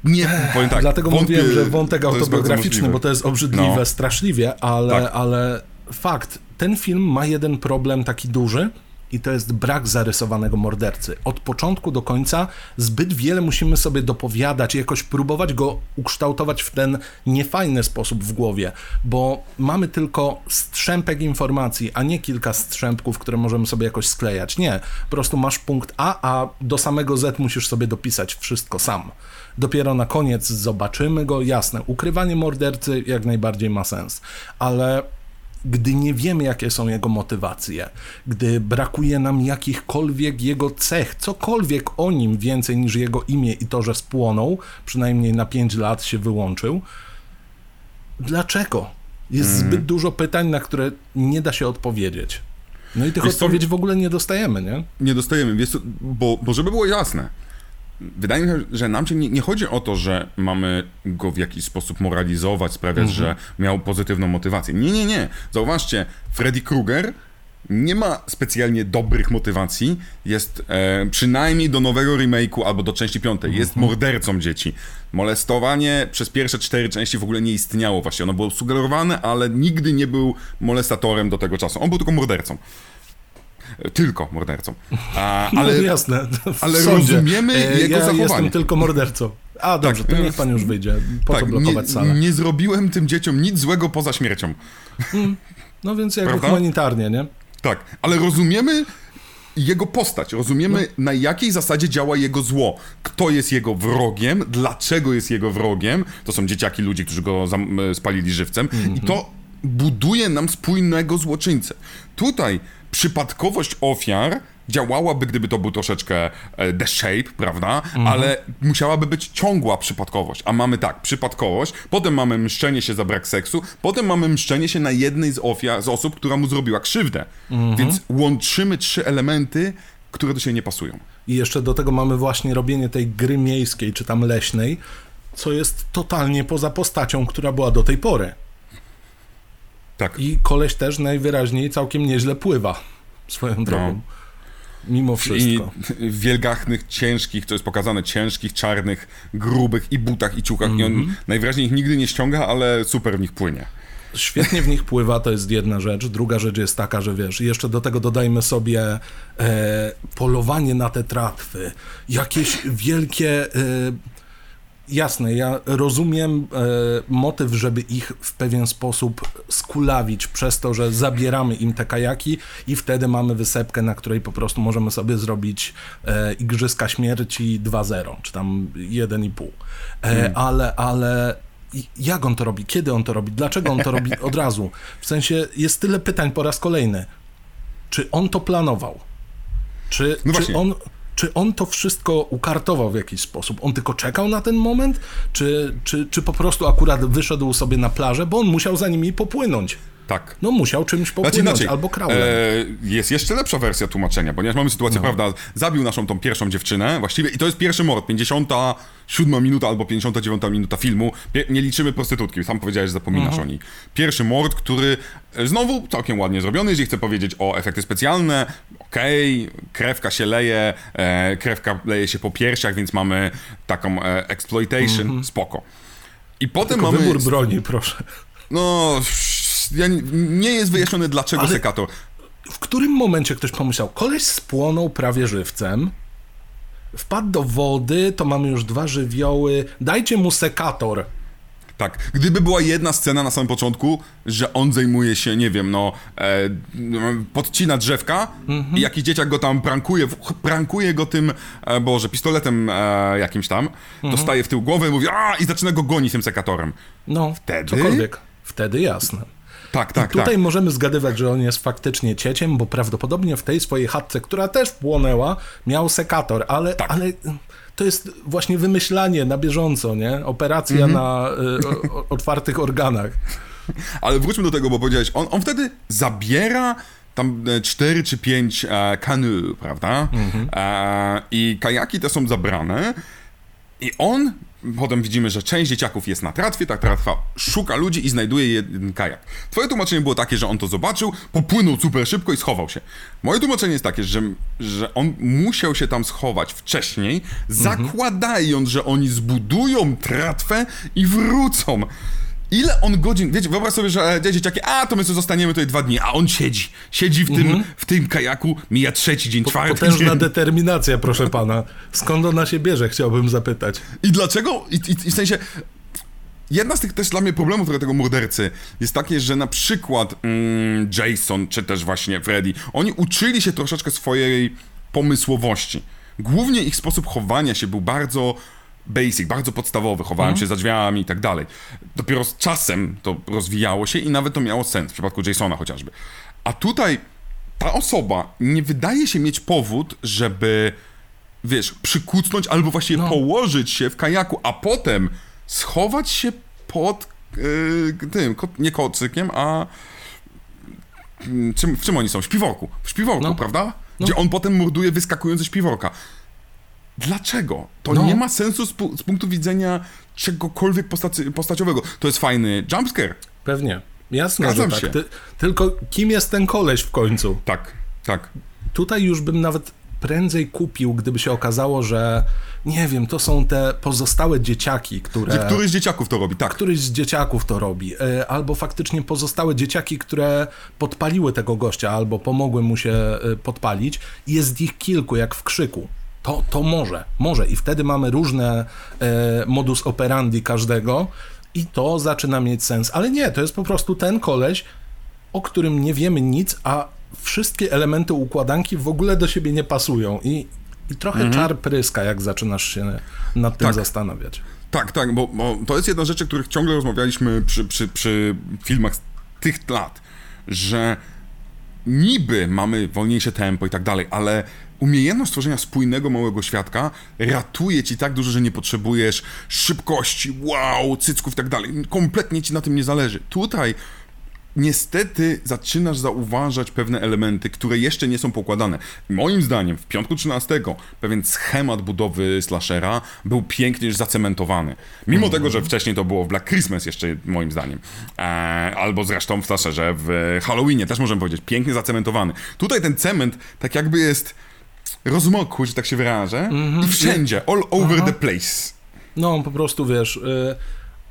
Nie, powiem tak. Dlatego wątpię- mówiłem, że wątek autobiograficzny, bo to jest obrzydliwe, No. straszliwie, ale, Tak. ale fakt, ten film ma jeden problem taki duży i to jest brak zarysowanego mordercy. Od początku do końca zbyt wiele musimy sobie dopowiadać jakoś próbować go ukształtować w ten niefajny sposób w głowie, bo mamy tylko strzępek informacji, a nie kilka strzępków, które możemy sobie jakoś sklejać. Nie, po prostu masz punkt A, a do samego Z musisz sobie dopisać wszystko sam. Dopiero na koniec zobaczymy go, jasne, ukrywanie mordercy jak najbardziej ma sens, ale gdy nie wiemy, jakie są jego motywacje, gdy brakuje nam jakichkolwiek jego cech, cokolwiek o nim więcej niż jego imię i to, że spłonął, przynajmniej na 5 lat się wyłączył, dlaczego? Jest mm. zbyt dużo pytań, na które nie da się odpowiedzieć. No i tych Wiesz, odpowiedzi w ogóle nie dostajemy, nie? Nie dostajemy, bo, bo żeby było jasne, wydaje mi się, że nam się nie, nie, chodzi o to, że mamy go w jakiś sposób moralizować, sprawiać, mhm. że miał pozytywną motywację. Nie, nie, nie. Zauważcie, Freddy Krueger nie ma specjalnie dobrych motywacji. Jest e, przynajmniej do nowego remake'u albo do części piątej. Jest mhm. mordercą dzieci. Molestowanie przez pierwsze cztery części w ogóle nie istniało właśnie. Ono było sugerowane, ale nigdy nie był molestatorem do tego czasu. On był tylko mordercą tylko mordercą. A, ale, no, jasne. Ale rozumiemy e, jego ja zachowanie. jestem tylko mordercą. A dobrze, tak, to niech pan już wyjdzie. Po tak, co blokować nie, salę? Nie zrobiłem tym dzieciom nic złego poza śmiercią. Mm, no więc jakby Prawda? humanitarnie, nie? Tak, ale rozumiemy jego postać, rozumiemy no. na jakiej zasadzie działa jego zło, kto jest jego wrogiem, dlaczego jest jego wrogiem, to są dzieciaki, ludzi, którzy go spalili żywcem mm -hmm. i to buduje nam spójnego złoczyńcę. Tutaj przypadkowość ofiar działałaby, gdyby to był troszeczkę e, The Shape, prawda? Mhm. Ale musiałaby być ciągła przypadkowość. A mamy tak, przypadkowość, potem mamy mszczenie się za brak seksu, potem mamy mszczenie się na jednej z ofiar, z osób, która mu zrobiła krzywdę. Mhm. Więc łączymy trzy elementy, które do siebie nie pasują. I jeszcze do tego mamy właśnie robienie tej gry miejskiej, czy tam leśnej, co jest totalnie poza postacią, która była do tej pory. Tak. I koleś też najwyraźniej całkiem nieźle pływa swoją no. drogą. No. Mimo wszystko. I w wielgachnych, ciężkich, to jest pokazane, ciężkich, czarnych, grubych i butach, i ciuchach. Mm -hmm. I on mhm. najwyraźniej ich nigdy nie ściąga, ale super w nich płynie. Świetnie w nich pływa, to jest jedna rzecz. Druga rzecz jest taka, że wiesz, jeszcze do tego dodajmy sobie e, polowanie na te tratwy, jakieś wielkie e, jasne, ja rozumiem e, motyw, żeby ich w pewien sposób skulawić przez to, że zabieramy im te kajaki i wtedy mamy wysepkę, na której po prostu możemy sobie zrobić e, Igrzyska Śmierci 2.0, czy tam 1,5. E, hmm. Ale, ale jak on to robi? Kiedy on to robi? Dlaczego on to robi od razu? W sensie jest tyle pytań po raz kolejny. Czy on to planował? Czy, no czy on czy on to wszystko ukartował w jakiś sposób? On tylko czekał na ten moment? Czy, czy, czy po prostu akurat wyszedł sobie na plażę, bo on musiał za nimi popłynąć? Tak. No musiał czymś znaczy popłynąć, znaczy, albo kraulem. E, jest jeszcze lepsza wersja tłumaczenia, ponieważ mamy sytuację, no. prawda, zabił naszą tą pierwszą dziewczynę, właściwie, i to jest pierwszy mord, 57 minuta albo 59 minuta filmu, nie liczymy prostytutki, sam powiedziałeś, że zapominasz. Mhm. o niej. Pierwszy mord, który e, znowu całkiem ładnie zrobiony, jeżeli chcę powiedzieć o efekty specjalne, okej, okay, krewka się leje, e, krewka leje się po piersiach, więc mamy taką e, exploitation, mm -hmm. spoko. I potem Tylko mamy... wybór broni, proszę. No ja nie, nie jest wyjaśnione, dlaczego Ale sekator. W którym momencie ktoś pomyślał, koleś spłonął prawie żywcem, wpadł do wody, to mamy już dwa żywioły, dajcie mu sekator. Tak, gdyby była jedna scena na samym początku, że on zajmuje się, nie wiem, no, e, podcina drzewka -hmm. i jakiś dzieciak go tam prankuje, prankuje go tym, e, boże, pistoletem e, jakimś tam, -hmm. dostaje w tył głowę i mówi, a i zaczyna go gonić tym sekatorem. No, wtedy... cokolwiek. Wtedy jasne. Tak, tak, I tutaj tak. możemy zgadywać, że on jest faktycznie cieciem, bo prawdopodobnie w tej swojej chatce, która też płonęła, miał sekator, ale, tak. ale to jest właśnie wymyślanie na bieżąco, nie? Operacja mm -hmm. na y, o, otwartych organach. Ale wróćmy do tego, bo powiedziałeś, on, on wtedy zabiera tam e, cztery czy pięć e, kanu, prawda? Mm -hmm. e, I kajaki te są zabrane i on Potem widzimy, że część dzieciaków jest na tratwie, ta tratwa szuka ludzi i znajduje jeden kajak. Twoje tłumaczenie było takie, że on to zobaczył, popłynął super szybko i schował się. Moje tłumaczenie jest takie, że, że on musiał się tam schować wcześniej, mhm. zakładając, że oni zbudują tratwę i wrócą. Ile on godzin, wiecie, wyobraź sobie, że e, dzieciaki, a to my sobie zostaniemy tutaj dwa dni, a on siedzi, siedzi w tym, w tym kajaku, mija trzeci dzień, czwarty Potężna dzień. determinacja, proszę pana. Skąd ona się bierze, chciałbym zapytać. I dlaczego? I, i, I w sensie. Jedna z tych też dla mnie problemów trochę tego mordercy jest takie, że na przykład mm, Jason, czy też właśnie Freddy, oni uczyli się troszeczkę swojej pomysłowości. Głównie ich sposób chowania się był bardzo basic, bardzo podstawowy, chowałem się za drzwiami i tak dalej. Dopiero z czasem to rozwijało się i nawet to miało sens, w przypadku Jasona chociażby. A tutaj ta osoba nie wydaje się mieć powód, żeby wiesz, przykucnąć albo właściwie No. położyć się w kajaku, a potem schować się pod yy, tym, nie kocykiem, a mm, czym, w czym oni są? W śpiworku. W śpiworku, No. prawda? No. Gdzie on potem morduje wyskakując ze śpiworka. Dlaczego? To No. nie ma sensu z, z punktu widzenia czegokolwiek postaci, postaciowego. To jest fajny jumpscare. Pewnie. Jasne, Zgadzam że się. tak. Ty, tylko kim jest ten koleś w końcu? Tak, tak. Tutaj już bym nawet prędzej kupił, gdyby się okazało, że nie wiem, to są te pozostałe dzieciaki, które... Że któryś z dzieciaków to robi, tak. Któryś z dzieciaków to robi, e, albo faktycznie pozostałe dzieciaki, które podpaliły tego gościa, albo pomogły mu się e, podpalić. Jest ich kilku, jak w krzyku. To, to może, może. I wtedy mamy różne e, modus operandi każdego i to zaczyna mieć sens. Ale nie, to jest po prostu ten koleś, o którym nie wiemy nic, a wszystkie elementy układanki w ogóle do siebie nie pasują. I, i trochę czar pryska, jak zaczynasz się nad tym Tak. zastanawiać. Tak, tak, bo, bo to jest jedna z rzeczy, o których ciągle rozmawialiśmy przy, przy, przy filmach z tych lat, że niby mamy wolniejsze tempo i tak dalej, ale umiejętność stworzenia spójnego małego świadka ratuje ci tak dużo, że nie potrzebujesz szybkości, wow, cycków i tak dalej. Kompletnie ci na tym nie zależy. Tutaj niestety zaczynasz zauważać pewne elementy, które jeszcze nie są pokładane. Moim zdaniem w piątku 13 pewien schemat budowy slashera był pięknie już zacementowany. Mimo tego, że wcześniej to było w Black Christmas jeszcze moim zdaniem. E, albo zresztą w slasherze w Halloweenie też możemy powiedzieć, pięknie zacementowany. Tutaj ten cement tak jakby jest rozmokły, że tak się wyrażę, i wszędzie, all over the place. No, po prostu wiesz, y,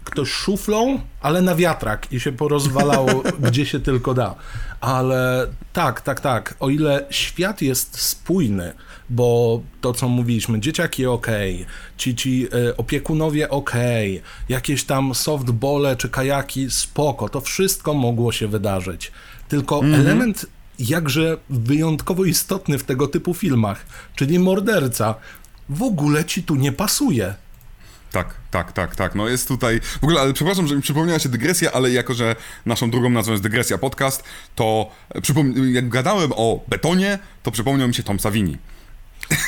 ktoś szuflą, ale na wiatrak i się porozwalało, gdzie się tylko da. Ale tak, tak, tak. O ile świat jest spójny, bo to, co mówiliśmy, dzieciaki ok, ci, ci y, opiekunowie ok, jakieś tam softbole czy kajaki spoko, to wszystko mogło się wydarzyć. Tylko element jakże wyjątkowo istotny w tego typu filmach, czyli morderca, w ogóle ci tu nie pasuje. Tak, tak, tak, tak. No jest tutaj. W ogóle, ale przepraszam, że mi przypomniała się dygresja, ale jako, że naszą drugą nazwą jest Dygresja Podcast, to przypom- jak gadałem o betonie, to przypomniał mi się Tom Savini.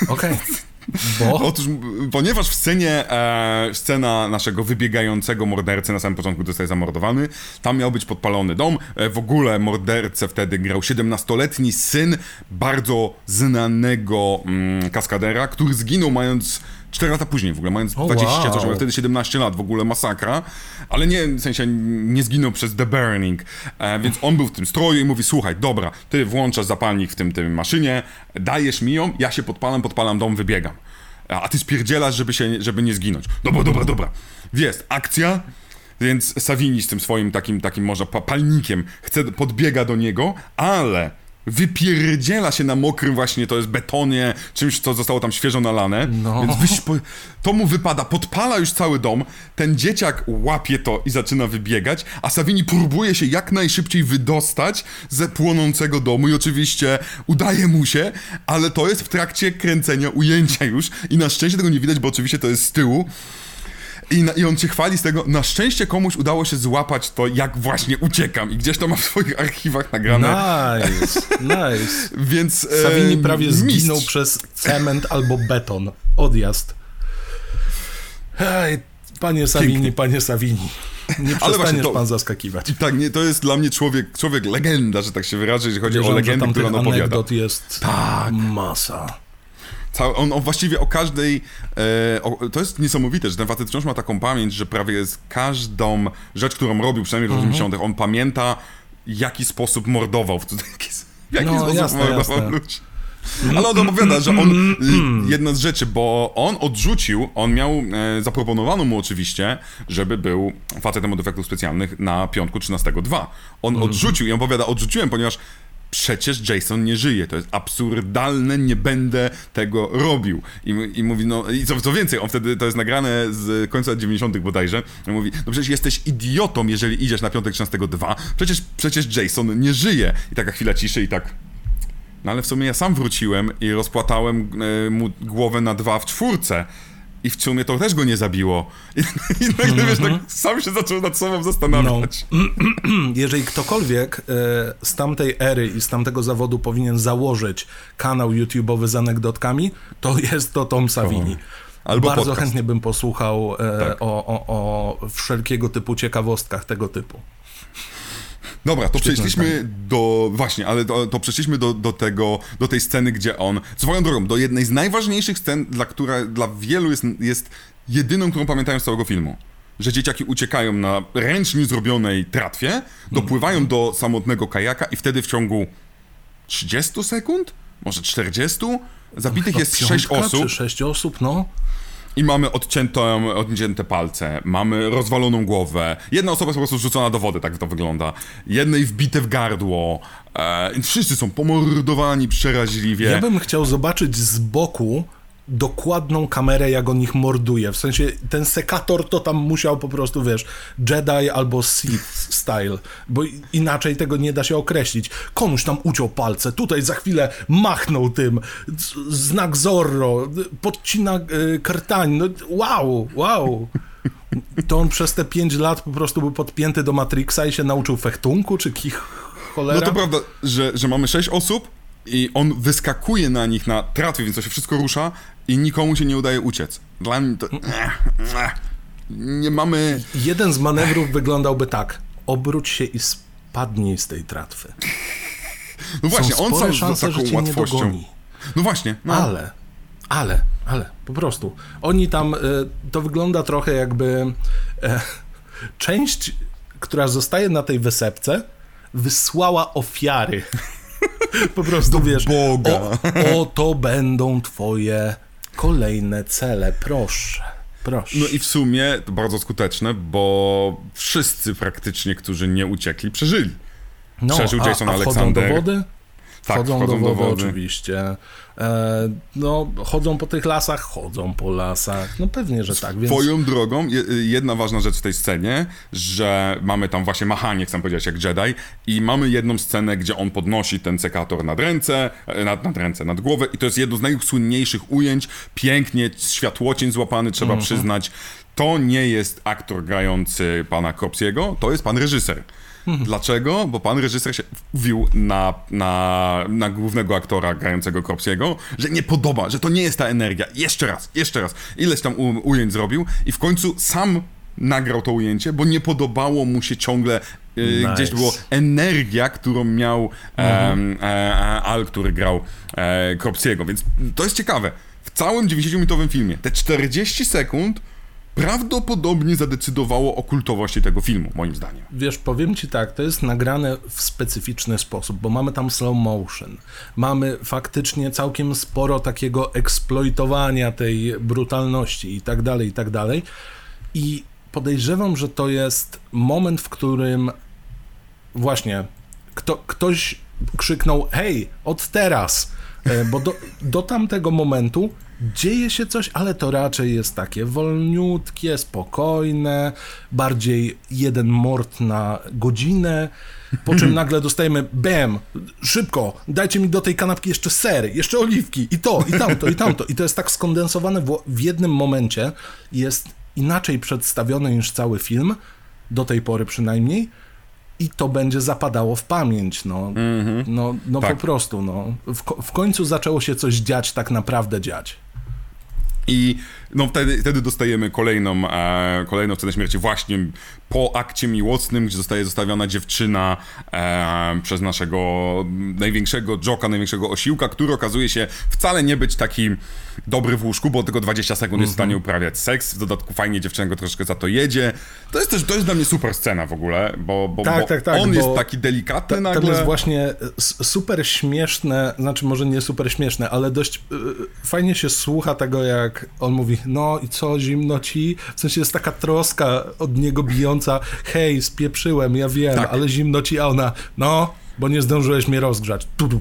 Okej. Bo? Otóż, ponieważ w scenie, e, scena naszego wybiegającego mordercy na samym początku zostaje zamordowany, tam miał być podpalony dom. E, w ogóle mordercę wtedy grał 17-letni syn bardzo znanego mm, kaskadera, który zginął mając 4 lata później w ogóle, mając O, 20 wow. coś, miał wtedy 17 lat, w ogóle masakra, ale nie, w sensie nie zginął przez The Burning, e, więc on był w tym stroju i mówi, słuchaj, dobra, ty włączasz zapalnik w tym, tym maszynie, dajesz mi ją, ja się podpalam, podpalam dom, wybiegam. A ty spierdzielasz, żeby, się, żeby nie zginąć. Dobra, dobra, dobra. Jest akcja, więc Savini z tym swoim takim, takim może pa- palnikiem chce, podbiega do niego, ale wypierdziela się na mokrym właśnie, to jest betonie, czymś, co zostało tam świeżo nalane, No. więc wyś, to mu wypada, podpala już cały dom, ten dzieciak łapie to i zaczyna wybiegać, a Savini próbuje się jak najszybciej wydostać ze płonącego domu i oczywiście udaje mu się, ale to jest w trakcie kręcenia ujęcia już i na szczęście tego nie widać, bo oczywiście to jest z tyłu, i, na, I on się chwali z tego. Na szczęście komuś udało się złapać to, jak właśnie uciekam. I gdzieś to ma w swoich archiwach nagrane. Nice, nice. Więc. e, Savini prawie mistrz. zginął przez cement albo beton. Odjazd. Hej, panie Savini, Pięknie. panie Savini. Nie właśnie przestaniesz to- pan zaskakiwać. Tak, nie, to jest dla mnie człowiek, człowiek legenda, że tak się wyrażę, jeżeli chodzi o Wierzę, tam które tych on opowiada. anegdot jest Tak. masa. Cały, on, on właściwie o każdej. E, o, to jest niesamowite, że ten facet wciąż ma taką pamięć, że prawie z każdą rzecz, którą robił, przynajmniej w latach 80., on pamięta, w jaki sposób mordował. W, jaki, w jaki No, sposób jasne, mordował jasne. ludzi. Ale on opowiada, że on, y, jedna z rzeczy, bo on odrzucił, on miał, e, zaproponowano mu oczywiście, żeby był facetem od efektów specjalnych na piątku 13.2. On odrzucił i on powiada, odrzuciłem, ponieważ przecież Jason nie żyje, to jest absurdalne, nie będę tego robił. I, i mówi, no, i co, co więcej, on wtedy, to jest nagrane z końca lat 90. bodajże, i mówi, no przecież jesteś idiotą, jeżeli idziesz na piątek 13.2, przecież, przecież Jason nie żyje. I taka chwila ciszy i tak... No ale w sumie ja sam wróciłem i rozpłatałem e, mu głowę na dwa w czwórce. I w sumie to też go nie zabiło. I, i nagle, wiesz, tak sam się zaczął nad sobą zastanawiać. Jeżeli ktokolwiek e, z tamtej ery i z tamtego zawodu powinien założyć kanał YouTube'owy z anegdotkami, to jest to Tom Savini. Albo Bardzo podcast. chętnie bym posłuchał e, Tak. o, o, o wszelkiego typu ciekawostkach tego typu. Dobra, to przeszliśmy do. Właśnie, ale to, to przeszliśmy do, do tego, do tej sceny, gdzie on. Swoją drogą, do jednej z najważniejszych scen, dla która dla wielu jest, jest jedyną, którą pamiętają z całego filmu. Że dzieciaki uciekają na ręcznie zrobionej tratwie, dopływają do samotnego kajaka i wtedy w ciągu 30 sekund, może 40, zabitych jest 6 Piątka osób. Czy sześć osób, no. I mamy odciętą, odcięte palce, mamy rozwaloną głowę. Jedna osoba jest po prostu rzucona do wody, tak to wygląda. Jednej wbite w gardło. E, wszyscy są pomordowani przeraźliwie. Ja bym chciał zobaczyć z boku dokładną kamerę, jak on ich morduje. W sensie ten sekator to tam musiał po prostu, wiesz, Jedi albo Sith style, bo inaczej tego nie da się określić. Komuś tam uciął palce, tutaj za chwilę machnął tym, znak Zorro, podcina y, no wow, wow. To on przez te pięć lat po prostu był podpięty do Matrixa i się nauczył fechtunku, czy kich cholera? No to prawda, że, że mamy 6 osób i on wyskakuje na nich na tratwie, więc to się wszystko rusza i nikomu się nie udaje uciec. Dla mnie to... Nie mamy... Jeden z manewrów wyglądałby tak. Obróć się i spadnij z tej tratwy. No właśnie, on sam z szanse, że taką łatwością... No właśnie, no. Ale, ale, ale, po prostu. Oni tam, y, to wygląda trochę jakby e, część, która zostaje na tej wysepce, wysłała ofiary. Po prostu, wiesz, Boga. O, o, to będą twoje kolejne cele, proszę, proszę. No i w sumie to bardzo skuteczne, bo wszyscy praktycznie, którzy nie uciekli, przeżyli. No, Przeżył a, Jason a Alexander. do wody? Tak, wchodzą do do wody, wody. oczywiście. E, no, chodzą po tych lasach, chodzą po lasach. No pewnie, że tak, więc... Twoją drogą, je- jedna ważna rzecz w tej scenie, że mamy tam właśnie machanie, chcę powiedzieć, jak Jedi, i mamy jedną scenę, gdzie on podnosi ten sekator nad ręce, e, nad, nad ręce, nad głowę, i to jest jedno z najsłynniejszych ujęć, pięknie, światłocień złapany, trzeba Mhm. przyznać. To nie jest aktor grający pana Kropsiego, to jest pan reżyser. Mhm. Dlaczego? Bo pan reżyser się wbił na, na, na głównego aktora grającego Kropsiego, że nie podoba, że to nie jest ta energia. Jeszcze raz, jeszcze raz. Ileś tam u, ujęć zrobił i w końcu sam nagrał to ujęcie, bo nie podobało mu się ciągle e, Nice. gdzieś było energia, którą miał em, e, e, Al, który grał e, Kropsiego, więc to jest ciekawe. W całym 90-minutowym filmie te 40 sekund prawdopodobnie zadecydowało o kultowości tego filmu, moim zdaniem. Wiesz, powiem ci tak, to jest nagrane w specyficzny sposób, bo mamy tam slow motion. Mamy faktycznie całkiem sporo takiego eksploitowania tej brutalności i tak dalej, i tak dalej. I podejrzewam, że to jest moment, w którym właśnie kto, ktoś krzyknął: Hej, od teraz! E, Bo do, do tamtego momentu dzieje się coś, ale to raczej jest takie wolniutkie, spokojne, bardziej jeden mord na godzinę, po czym nagle dostajemy bam, szybko, dajcie mi do tej kanapki jeszcze ser, jeszcze oliwki i to, i tamto, i tamto. I to jest tak skondensowane w, w jednym momencie, jest inaczej przedstawione niż cały film, do tej pory przynajmniej, i to będzie zapadało w pamięć, no, no, no Tak. po prostu, no. W, w końcu zaczęło się coś dziać, tak naprawdę dziać. I no wtedy, wtedy dostajemy kolejną, e, kolejną scenę śmierci właśnie po akcie miłosnym, gdzie zostaje zostawiona dziewczyna e, przez naszego największego joka, największego osiłka, który okazuje się wcale nie być taki dobry w łóżku, bo tylko 20 sekund jest w stanie uprawiać seks. W dodatku fajnie dziewczyna go troszkę za to jedzie. To jest też, to jest dla mnie super scena w ogóle, bo, bo, Tak, bo tak, tak, on bo jest taki delikatny Tam nagle. jest właśnie s- super śmieszne, znaczy może nie super śmieszne, ale dość y, fajnie się słucha tego, jak on mówi, no i co, zimno ci? W sensie jest taka troska od niego bijąca, hej, spieprzyłem, ja wiem, Tak. ale zimno ci, a ona, no, bo nie zdążyłeś mnie rozgrzać. Tu, tu,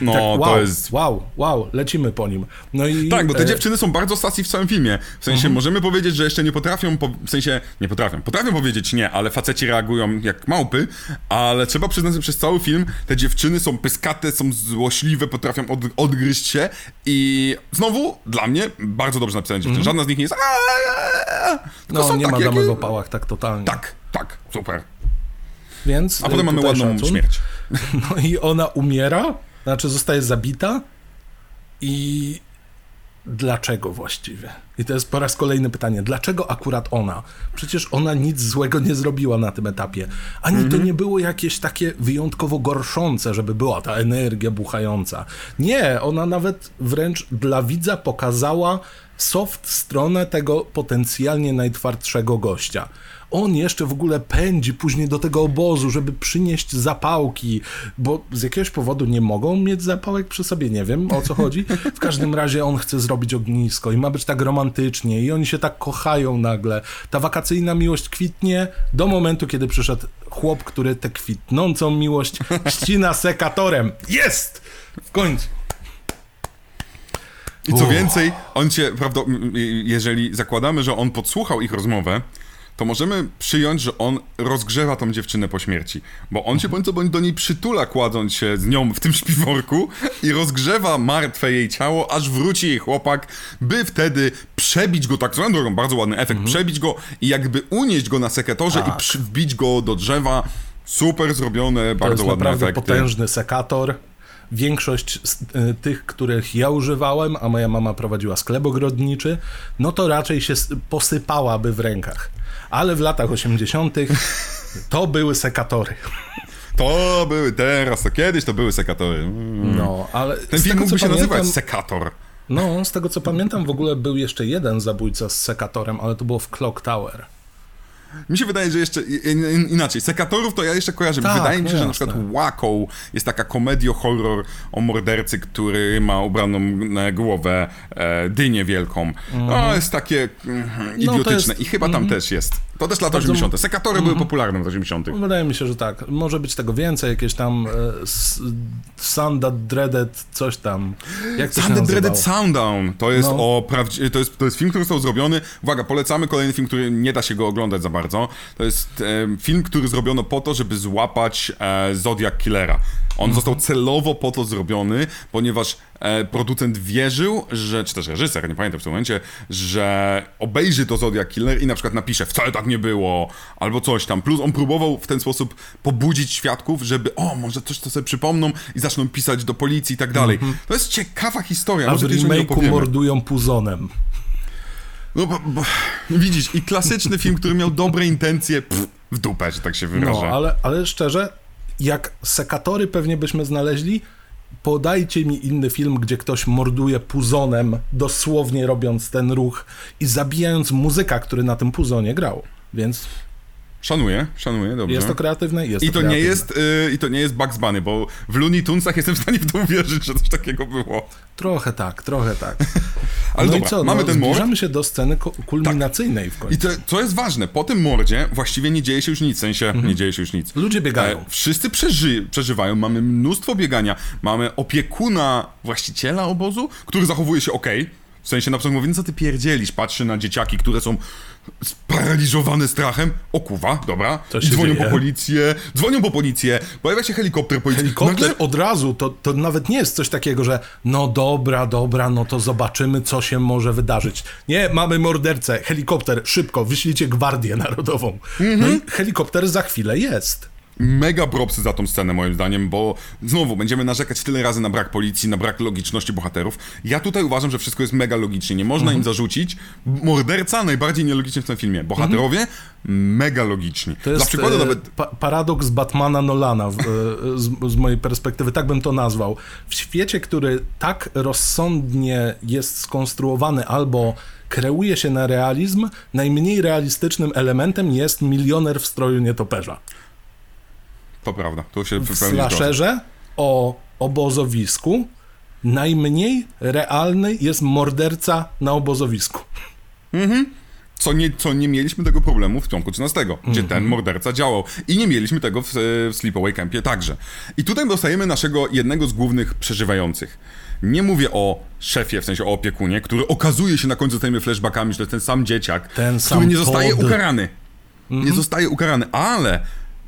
No, tak, to wow, jest- Wow, wow, lecimy po nim. No i, Tak, bo te e, dziewczyny są bardzo sassy w całym filmie. W sensie możemy powiedzieć, że jeszcze nie potrafią, po, w sensie nie potrafią. Potrafią powiedzieć nie, ale faceci reagują jak małpy, ale trzeba przyznać, że przez cały film te dziewczyny są pyskate, są złośliwe, potrafią od, odgryźć się i znowu dla mnie bardzo dobrze napisane dziewczyny. Żadna z nich nie jest No, nie ma damy w opałach tak totalnie. Tak, tak, super. Więc A potem mamy ładną szacun. śmierć. No i ona umiera, znaczy zostaje zabita i dlaczego właściwie? I to jest po raz kolejny pytanie, dlaczego akurat ona? Przecież ona nic złego nie zrobiła na tym etapie. Ani to nie było jakieś takie wyjątkowo gorszące, żeby była ta energia buchająca. Nie, ona nawet wręcz dla widza pokazała soft stronę tego potencjalnie najtwardszego gościa. On jeszcze w ogóle pędzi później do tego obozu, żeby przynieść zapałki, bo z jakiegoś powodu nie mogą mieć zapałek przy sobie, nie wiem o co chodzi. W każdym razie on chce zrobić ognisko i ma być tak romantycznie i oni się tak kochają nagle. Ta wakacyjna miłość kwitnie do momentu, kiedy przyszedł chłop, który tę kwitnącą miłość ścina sekatorem. Jest! W końcu. I co więcej, on cię, prawda, jeżeli zakładamy, że on podsłuchał ich rozmowę, to możemy przyjąć, że on rozgrzewa tą dziewczynę po śmierci. Bo on się bądź co bądź do niej przytula, kładąc się z nią w tym śpiworku i rozgrzewa martwe jej ciało, aż wróci jej chłopak, by wtedy przebić go, tak swoją drogą, bardzo ładny efekt, przebić go i jakby unieść go na sekatorze i Tak. przy, wbić go do drzewa. Super zrobione, To bardzo jest ładne efekty. potężny sekator. Większość y, tych, których ja używałem, a moja mama prowadziła sklep ogrodniczy, no to raczej się posypałaby w rękach. Ale w latach 80. to były sekatory. To były teraz, to kiedyś to były sekatory. Mm. No, ale Ten film mógłby się nazywać pamiętam, Sekator. No, z tego co pamiętam, w ogóle był jeszcze jeden zabójca z sekatorem, ale to było w Clock Tower. Mi się wydaje, że jeszcze inaczej. Sekatorów to ja jeszcze kojarzę. Tak, wydaje mi się, no że na przykład Waco jest taka komedio-horror o mordercy, który ma ubraną głowę e, dynię wielką. No, jest takie mm, idiotyczne. Mhm. jest- I chyba tam też jest. To też lata Bardzo- Mhm. 80. Sekatory były popularne w 80. Wydaje mi się, że tak. Może być tego więcej, jakieś tam e, s- Sundat Dreaded, coś tam. Jak nazywało? Dreaded Sounddown. To jest No. o prawdzi- to jest, to jest film, który został zrobiony. Uwaga, polecamy kolejny film, który nie da się go oglądać za bardzo. To jest e, film, który zrobiono po to, żeby złapać e, Zodiac Killera. On Mhm. został celowo po to zrobiony, ponieważ producent wierzył, że, czy też reżyser, nie pamiętam w tym momencie, że obejrzy to Zodiac Killer i na przykład napisze, wcale tak nie było, albo coś tam. Plus on próbował w ten sposób pobudzić świadków, żeby, o, może coś to sobie przypomną i zaczną pisać do policji i tak dalej. To jest ciekawa historia. A w remake'u mordują puzonem. No bo, bo, widzisz, i klasyczny film, który miał dobre intencje, pff, w dupę, że tak się wyrażę. No, ale, ale szczerze, jak sekatory pewnie byśmy znaleźli, podajcie mi inny film, gdzie ktoś morduje puzonem, dosłownie robiąc ten ruch i zabijając muzyka, który na tym puzonie grał. Więc Szanuję, szanuję, dobrze. jest to kreatywne, jest I to to, nie kreatywne. jest, y, I to nie jest Bugs Bunny, bo w Looney Tunesach jestem w stanie w to uwierzyć, że coś takiego było. Trochę tak, trochę tak. Ale no dobra, i co, mamy no, ten mord. zbliżamy się do sceny ku- kulminacyjnej w końcu. I to, co jest ważne, po tym mordzie właściwie nie dzieje się już nic, w sensie nie dzieje się już nic. Ludzie biegają. E, wszyscy przeży, przeżywają, mamy mnóstwo biegania, mamy opiekuna właściciela obozu, który zachowuje się ok. W sensie na przykład mówi, no co ty pierdzielisz, patrzy na dzieciaki, które są sparaliżowane strachem. O kuwa, dobra. Co się dzwonią dzieje? po policję, dzwonią po policję, pojawia się helikopter policji. Helikopter Nagle- od razu, to, to nawet nie jest coś takiego, że no dobra, dobra, no to zobaczymy, co się może wydarzyć. Nie, mamy mordercę, helikopter, szybko, wyślijcie Gwardię Narodową. No Mhm. i helikopter za chwilę jest. Mega propsy za tą scenę moim zdaniem, bo znowu będziemy narzekać tyle razy na brak policji, na brak logiczności bohaterów. Ja tutaj uważam, że wszystko jest mega logicznie. Nie można Mhm. im zarzucić. Morderca najbardziej nielogicznie w tym filmie. Bohaterowie mega logiczni. To jest Dla przykładu e, nawet pa paradoks Batmana Nolana w, e, z, z mojej perspektywy, tak bym to nazwał. W świecie, który tak rozsądnie jest skonstruowany albo kreuje się na realizm, najmniej realistycznym elementem jest milioner w stroju nietoperza. To prawda, to się W slasherze o obozowisku najmniej realny jest morderca na obozowisku. Co nie, co nie mieliśmy tego problemu w Piątku 13, gdzie Mhm. ten morderca działał. I nie mieliśmy tego w, w Sleepaway Campie także. I tutaj dostajemy naszego jednego z głównych przeżywających. Nie mówię o szefie, w sensie o opiekunie, który okazuje się na końcu tymi flashbackami, że to jest ten sam dzieciak, Ten który sam nie zostaje Todd. ukarany. Nie Mhm. zostaje ukarany, ale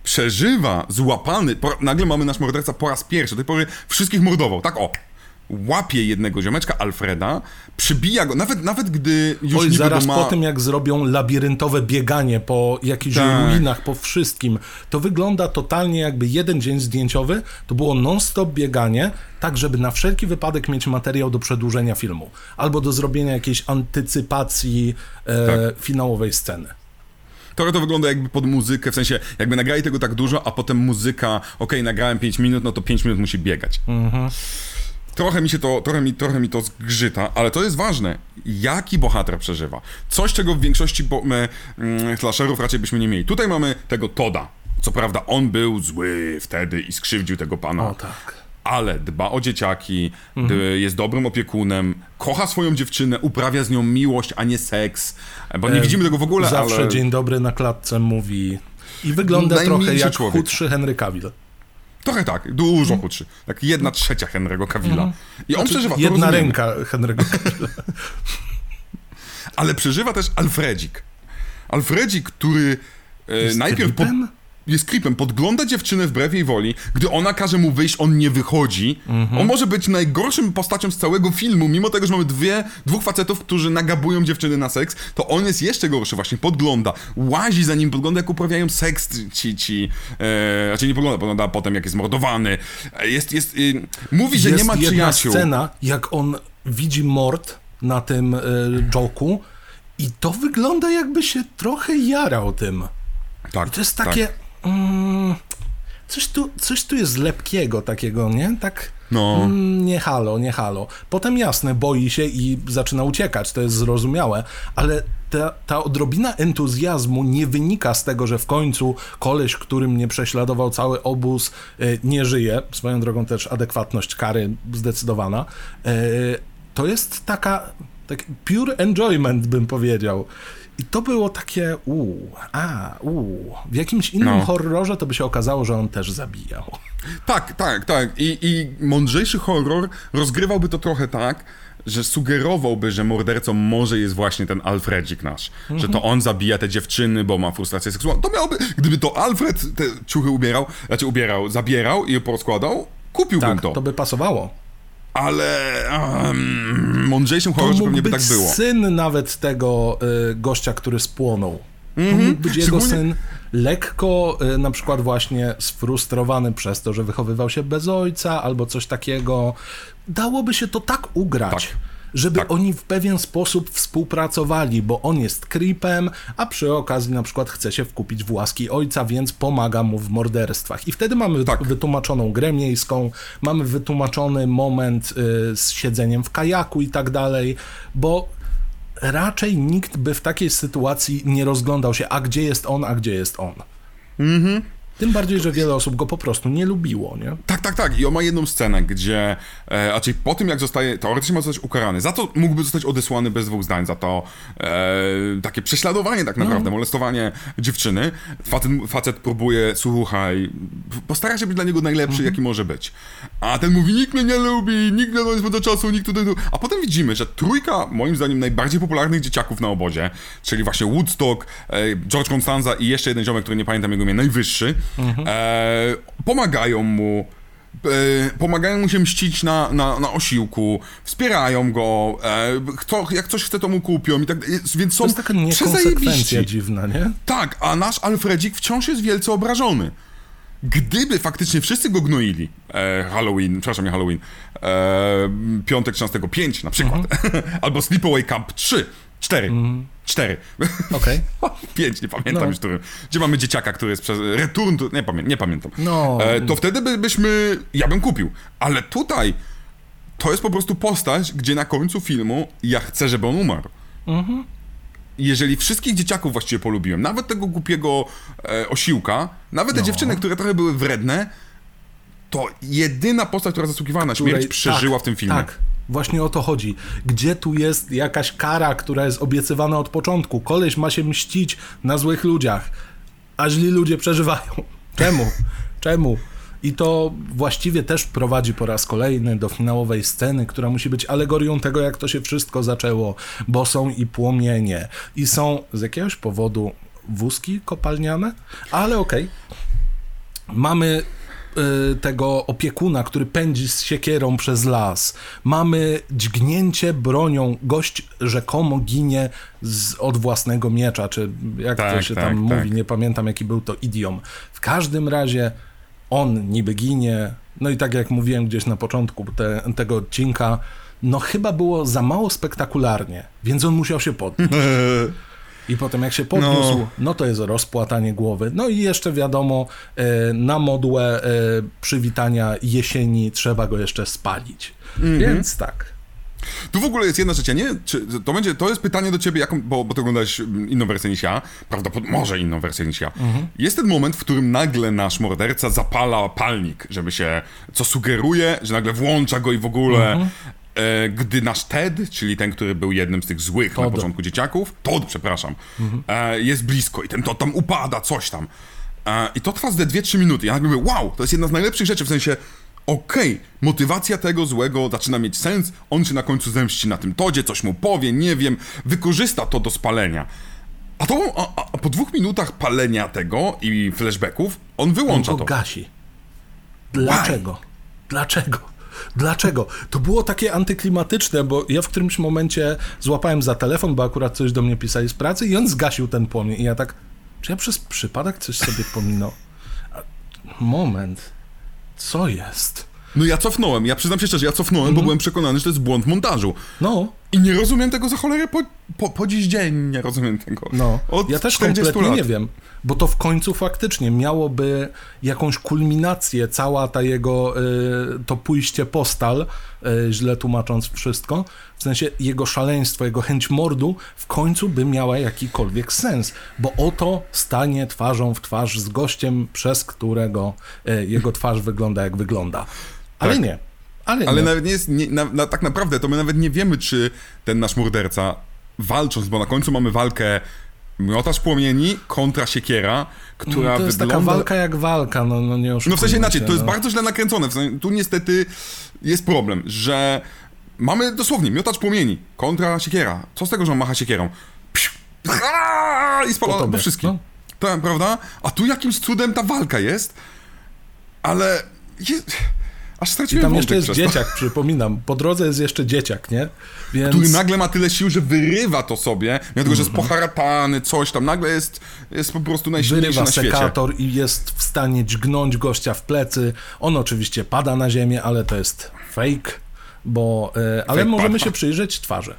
przeżywa, złapany. Po, nagle mamy nasz morderca po raz pierwszy. Do tej pory wszystkich mordował. Tak o. Łapie jednego ziomeczka, Alfreda, przybija go, nawet, nawet gdy już Oj, zaraz ma... po tym, jak zrobią labiryntowe bieganie po jakichś Tak. ruinach, po wszystkim, to wygląda totalnie jakby jeden dzień zdjęciowy, to było non-stop bieganie, tak żeby na wszelki wypadek mieć materiał do przedłużenia filmu, albo do zrobienia jakiejś antycypacji e, Tak. finałowej sceny. Trochę to wygląda jakby pod muzykę, w sensie jakby nagrali tego tak dużo, a potem muzyka, okej, nagrałem 5 minut, no to 5 minut musi biegać. Trochę mi się to, trochę mi, trochę mi to zgrzyta, ale to jest ważne. Jaki bohater przeżywa? Coś, czego w większości bo, my, mm, slasherów raczej byśmy nie mieli. Tutaj mamy tego Toda. Co prawda on był zły wtedy i skrzywdził tego pana, O tak. Ale dba o dzieciaki, d- jest dobrym opiekunem, kocha swoją dziewczynę, uprawia z nią miłość, a nie seks, bo nie E, widzimy tego w ogóle, Zawsze ale... dzień dobry na klatce mówi i wygląda trochę jak człowiek. chudszy Henry Cavill. Trochę tak, dużo chudszy. Tak jedna trzecia Henry'ego Cavilla. I on przeżywa, to Mhm. Jedna ręka Henry'ego Cavilla. Ale przeżywa też Alfredzik. Alfredzik, który e, najpierw creepem? Jest creepem, podgląda dziewczynę wbrew jej woli. Gdy ona każe mu wyjść, on nie wychodzi. Mhm. On może być najgorszym postacią z całego filmu, mimo tego, że mamy dwie, dwóch facetów, którzy nagabują dziewczyny na seks, to on jest jeszcze gorszy, właśnie podgląda. Łazi za nim, podgląda jak uprawiają seks ci, ci e, znaczy nie podgląda, podgląda potem jak jest mordowany. E, Jest, jest, y, mówi, że jest nie ma jedna przyjaciół. scena, jak on widzi mord na tym y, joku i to wygląda jakby się trochę jarał tym. Tak, I to jest tak. Mm, coś, tu, coś tu jest lepkiego takiego, nie? Tak... No. Mm, nie halo, nie halo. Potem jasne, boi się i zaczyna uciekać, to jest zrozumiałe, ale ta, ta odrobina entuzjazmu nie wynika z tego, że w końcu koleś, który mnie prześladował cały obóz, y, nie żyje. Swoją drogą też adekwatność kary zdecydowana. Y, to jest taka, tak pure enjoyment, bym powiedział. I to było takie, uuu, a, uuu. W jakimś innym No. horrorze to by się okazało, że on też zabijał. Tak, tak, tak. I, I mądrzejszy horror rozgrywałby to trochę tak, że sugerowałby, że mordercą może jest właśnie ten Alfredzik nasz. Że to on zabija te dziewczyny, bo ma frustrację seksualną. To miałoby, gdyby to Alfred te ciuchy ubierał, znaczy ubierał, zabierał i je porozkładał, kupiłbym Tak, to. to by pasowało. Ale um, mądrzejszym horrorze pewnie by tak było. syn nawet tego y, gościa, który spłonął. To mógł być jego Szczególnie- syn lekko y, na przykład właśnie sfrustrowany przez to, że wychowywał się bez ojca albo coś takiego. Dałoby się to tak ugrać. Tak. Żeby Tak. oni w pewien sposób współpracowali, bo on jest creepem, a przy okazji na przykład chce się wkupić w łaski ojca, więc pomaga mu w morderstwach. I wtedy mamy Tak. wytłumaczoną grę miejską, mamy wytłumaczony moment y, z siedzeniem w kajaku i tak dalej, bo raczej nikt by w takiej sytuacji nie rozglądał się, a gdzie jest on, a gdzie jest on. Tym bardziej, że wiele osób go po prostu nie lubiło, nie? Tak, tak, tak. I on ma jedną scenę, gdzie e, raczej po tym, jak zostaje, teoretycznie ma zostać ukarany, za to mógłby zostać odesłany bez dwóch zdań, za to e, takie prześladowanie tak naprawdę, molestowanie dziewczyny. Facet, facet próbuje, słuchaj, postara się być dla niego najlepszy, jaki może być. A ten mówi, nikt mnie nie lubi, nikt nie spędza czasu, nikt tutaj... tu-" A potem widzimy, że trójka, moim zdaniem, najbardziej popularnych dzieciaków na obozie, czyli właśnie Woodstock, e, George Constanza i jeszcze jeden ziomek, który nie pamiętam jego imię, najwyższy, e, pomagają mu e, pomagają mu się mścić na, na, na osiłku, wspierają go, e, kto, jak coś chce, to mu kupią i tak. Więc są To jest taka niekonsekwencja dziwna, nie? Tak, a nasz Alfredzik wciąż jest wielce obrażony. gdyby faktycznie wszyscy go gnoili, e, Halloween, przepraszam, nie Halloween, e, piątek 13, 5 na przykład, albo Sleepaway Camp 3, 4, 4, Okej. 5, nie pamiętam No. już, który, gdzie mamy dzieciaka, który jest przez Return, to, nie, pamię, nie pamiętam. No. E, to wtedy by, byśmy, ja bym kupił, ale tutaj to jest po prostu postać, gdzie na końcu filmu ja chcę, żeby on umarł. Jeżeli wszystkich dzieciaków właściwie polubiłem, nawet tego głupiego e, osiłka, nawet te No. dziewczyny, które trochę były wredne, to jedyna postać, która zasługiwała na śmierć, której- przeżyła tak, w tym filmie. Tak, właśnie o to chodzi. Gdzie tu jest jakaś kara, która jest obiecywana od początku? Koleś ma się mścić na złych ludziach, a źli ludzie przeżywają. Czemu? Czemu? I to właściwie też prowadzi po raz kolejny do finałowej sceny, która musi być alegorią tego, jak to się wszystko zaczęło, bo są i płomienie, i są z jakiegoś powodu wózki kopalniane, ale okej. Mamy y, tego opiekuna, który pędzi z siekierą przez las. Mamy dźgnięcie bronią. Gość rzekomo ginie z, od własnego miecza, czy jak to Tak, się tak, tam tak. mówi, nie pamiętam jaki był to idiom. W każdym razie on niby ginie. No i tak jak mówiłem gdzieś na początku te, tego odcinka, no chyba było za mało spektakularnie, więc on musiał się podnieść. I potem jak się podniósł, no. No. to jest rozpłatanie głowy. No i jeszcze wiadomo, e, na modłę e, przywitania jesieni trzeba go jeszcze spalić. Mhm. Więc tak. Tu w ogóle jest jedna rzecz, ja nie, czy to będzie, to jest pytanie do ciebie, jaką, bo, bo ty oglądałeś mm, inną wersję niż ja, prawdopodobnie, może inną wersję niż ja. Jest ten moment, w którym nagle nasz morderca zapala palnik, żeby się, co sugeruje, że nagle włącza go i w ogóle, e, gdy nasz Ted, czyli ten, który był jednym z tych złych na Todd. początku dzieciaków, Todd, przepraszam, e, jest blisko i ten Todd tam upada, coś tam. E, I to trwa ze 2-3 minuty. Ja nagle mówię, wow, to jest jedna z najlepszych rzeczy, w sensie, okej, motywacja tego złego zaczyna mieć sens, on się na końcu zemści na tym Todzie, coś mu powie, nie wiem, wykorzysta to do spalenia. A, to, a, a po dwóch minutach palenia tego i flashbacków, on On wyłącza go to. gasi. Dlaczego? Dlaczego? Dlaczego? To było takie antyklimatyczne, bo ja w którymś momencie złapałem za telefon, bo akurat coś do mnie pisali z pracy i on zgasił ten płomień. I ja tak, czy ja przez przypadek coś sobie pominął? Moment. Co jest? No ja cofnąłem, ja przyznam się szczerze, ja cofnąłem, Mhm. bo byłem przekonany, że to jest błąd montażu. No, I nie rozumiem tego za cholerę po, po, po dziś dzień, nie rozumiem tego. No, Od ja też 40 kompletnie lat. nie wiem, bo to w końcu faktycznie miałoby jakąś kulminację, cała ta jego, y, to pójście postal, y, źle tłumacząc wszystko, w sensie jego szaleństwo, jego chęć mordu w końcu by miała jakikolwiek sens, bo oto stanie twarzą w twarz z gościem, przez którego y, jego twarz wygląda jak wygląda. Ale Tak. nie, ale, Ale nawet nie jest, nie, na, na, tak naprawdę to my nawet nie wiemy, czy ten nasz morderca walcząc, bo na końcu mamy walkę miotacz płomieni kontra siekiera, która to jest wygląda... taka walka jak walka, no, no nie No w sensie oszukujmy inaczej, to jest no. bardzo źle nakręcone. W sensie, tu niestety jest problem, że mamy dosłownie miotacz płomieni kontra siekiera. Co z tego, że on macha siekierą? Psiu, aaa, I tobie, po wszystkim. no. Tak, prawda? A tu jakimś cudem ta walka jest, ale... Jest... Aż I straciłem tam wątek jeszcze jest dzieciak, przypominam. Po drodze jest jeszcze dzieciak, nie? Więc który nagle ma tyle sił, że wyrywa to sobie, mimo tego, że jest Mhm. poharatany, coś tam, nagle jest, jest po prostu najsilniejszy wyrywa na świecie. sekator i jest w stanie dźgnąć gościa w plecy. On oczywiście pada na ziemię, ale to jest fake, bo... E, ale Fake możemy pada. się przyjrzeć twarzy.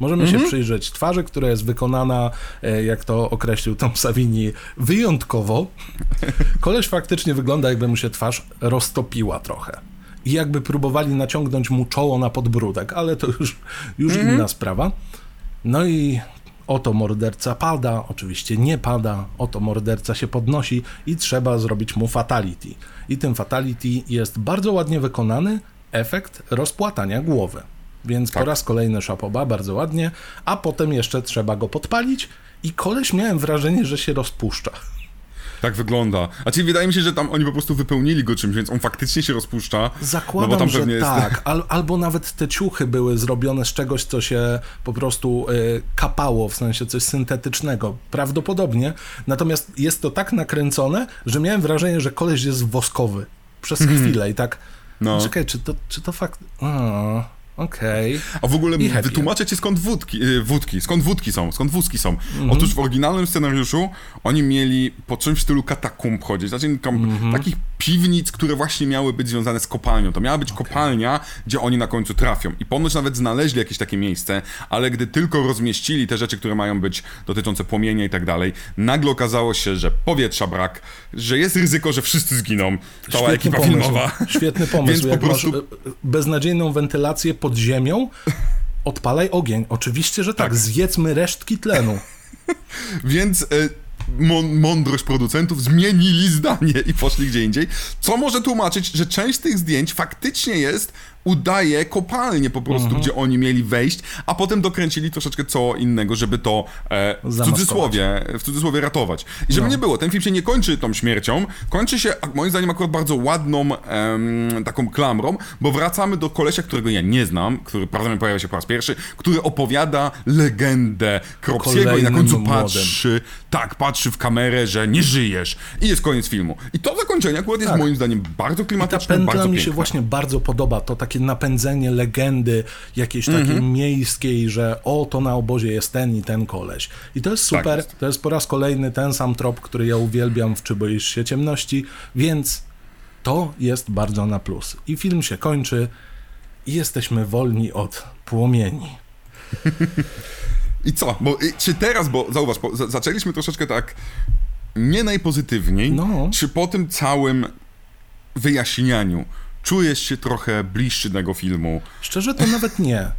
Możemy Mhm. się przyjrzeć twarzy, która jest wykonana, e, jak to określił Tom Savini, wyjątkowo. Koleś faktycznie wygląda, jakby mu się twarz roztopiła trochę. I jakby próbowali naciągnąć mu czoło na podbródek, ale to już, już Mhm. inna sprawa. No i oto morderca pada, oczywiście nie pada, oto morderca się podnosi i trzeba zrobić mu fatality. I tym fatality jest bardzo ładnie wykonany efekt rozpłatania głowy. Więc po Tak. raz kolejny szapoba, bardzo ładnie, a potem jeszcze trzeba go podpalić i koleś miałem wrażenie, że się rozpuszcza. Tak wygląda. A czyli wydaje mi się, że tam oni po prostu wypełnili go czymś, więc on faktycznie się rozpuszcza. Zakładam, no bo tam że jest... tak, al, albo nawet te ciuchy były zrobione z czegoś, co się po prostu y, kapało, w sensie coś syntetycznego, prawdopodobnie. Natomiast jest to tak nakręcone, że miałem wrażenie, że koleś jest woskowy przez chwilę i tak, No. czekaj, czy to, czy to fakt... Okej. A w ogóle I wytłumaczę ci skąd wódki, y, wódki, skąd wódki są, skąd wózki są. Otóż w oryginalnym scenariuszu oni mieli po czymś w stylu katakumb chodzić, znaczy tam, takich piwnic, które właśnie miały być związane z kopalnią. To miała być kopalnia, gdzie oni na końcu trafią. I ponoć nawet znaleźli jakieś takie miejsce, ale gdy tylko rozmieścili te rzeczy, które mają być dotyczące płomienia i tak dalej, nagle okazało się, że powietrza brak, że jest ryzyko, że wszyscy zginą. Cała ekipa pomysł. filmowa. Świetny pomysł. Więc po prostu masz e, beznadziejną wentylację pod ziemią, odpalaj ogień. Oczywiście, że tak. Tak. Zjedzmy resztki tlenu. Więc mą- mądrość producentów zmienili zdanie i poszli gdzie indziej. Co może tłumaczyć, że część tych zdjęć faktycznie jest, udaje kopalnię po prostu, Mhm. gdzie oni mieli wejść, a potem dokręcili troszeczkę co innego, żeby to e, w, cudzysłowie, w cudzysłowie ratować. I żeby No. nie było, ten film się nie kończy tą śmiercią, kończy się, moim zdaniem, akurat bardzo ładną em, taką klamrą, bo wracamy do kolesia, którego ja nie znam, który prawdopodobnie pojawia się po raz pierwszy, który opowiada legendę Kropsiego i na końcu młodym. patrzy, tak, patrzy w kamerę, że nie żyjesz. I jest koniec filmu. I to zakończenie akurat jest Tak. moim zdaniem bardzo Ta klimatyczne, pętla bardzo mi piękne. się właśnie bardzo podoba. To takie napędzenie legendy jakiejś Mhm. takiej miejskiej, że o, to na obozie jest ten i ten koleś. I to jest super. Tak jest. To jest po raz kolejny ten sam trop, który ja uwielbiam w Czy boisz się ciemności, więc to jest bardzo na plus. I film się kończy i jesteśmy wolni od płomieni. I co? Bo, i, czy teraz, bo zauważ, bo, za- zaczęliśmy troszeczkę tak nie najpozytywniej, No. czy po tym całym wyjaśnianiu czujesz się trochę bliższy tego filmu? Szczerze to nawet nie.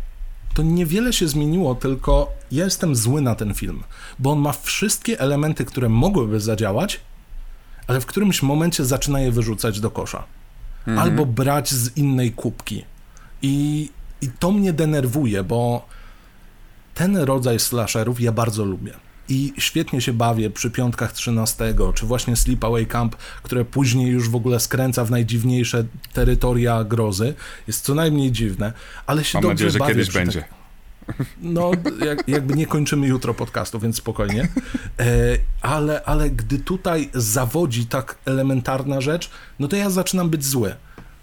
To niewiele się zmieniło, tylko ja jestem zły na ten film, bo on ma wszystkie elementy, które mogłyby zadziałać, ale w którymś momencie zaczyna je wyrzucać do kosza. Albo brać z innej kubki. I, I to mnie denerwuje, bo ten rodzaj slasherów ja bardzo lubię. I świetnie się bawię przy piątkach 13, czy właśnie Sleepaway Camp, które później już w ogóle skręca w najdziwniejsze terytoria grozy. Jest co najmniej dziwne, ale się Mam dobrze nadzieję, że bawię kiedyś będzie. no, jak, jakby nie kończymy jutro podcastu, więc spokojnie. E, ale, ale gdy tutaj zawodzi tak elementarna rzecz, no to ja zaczynam być zły.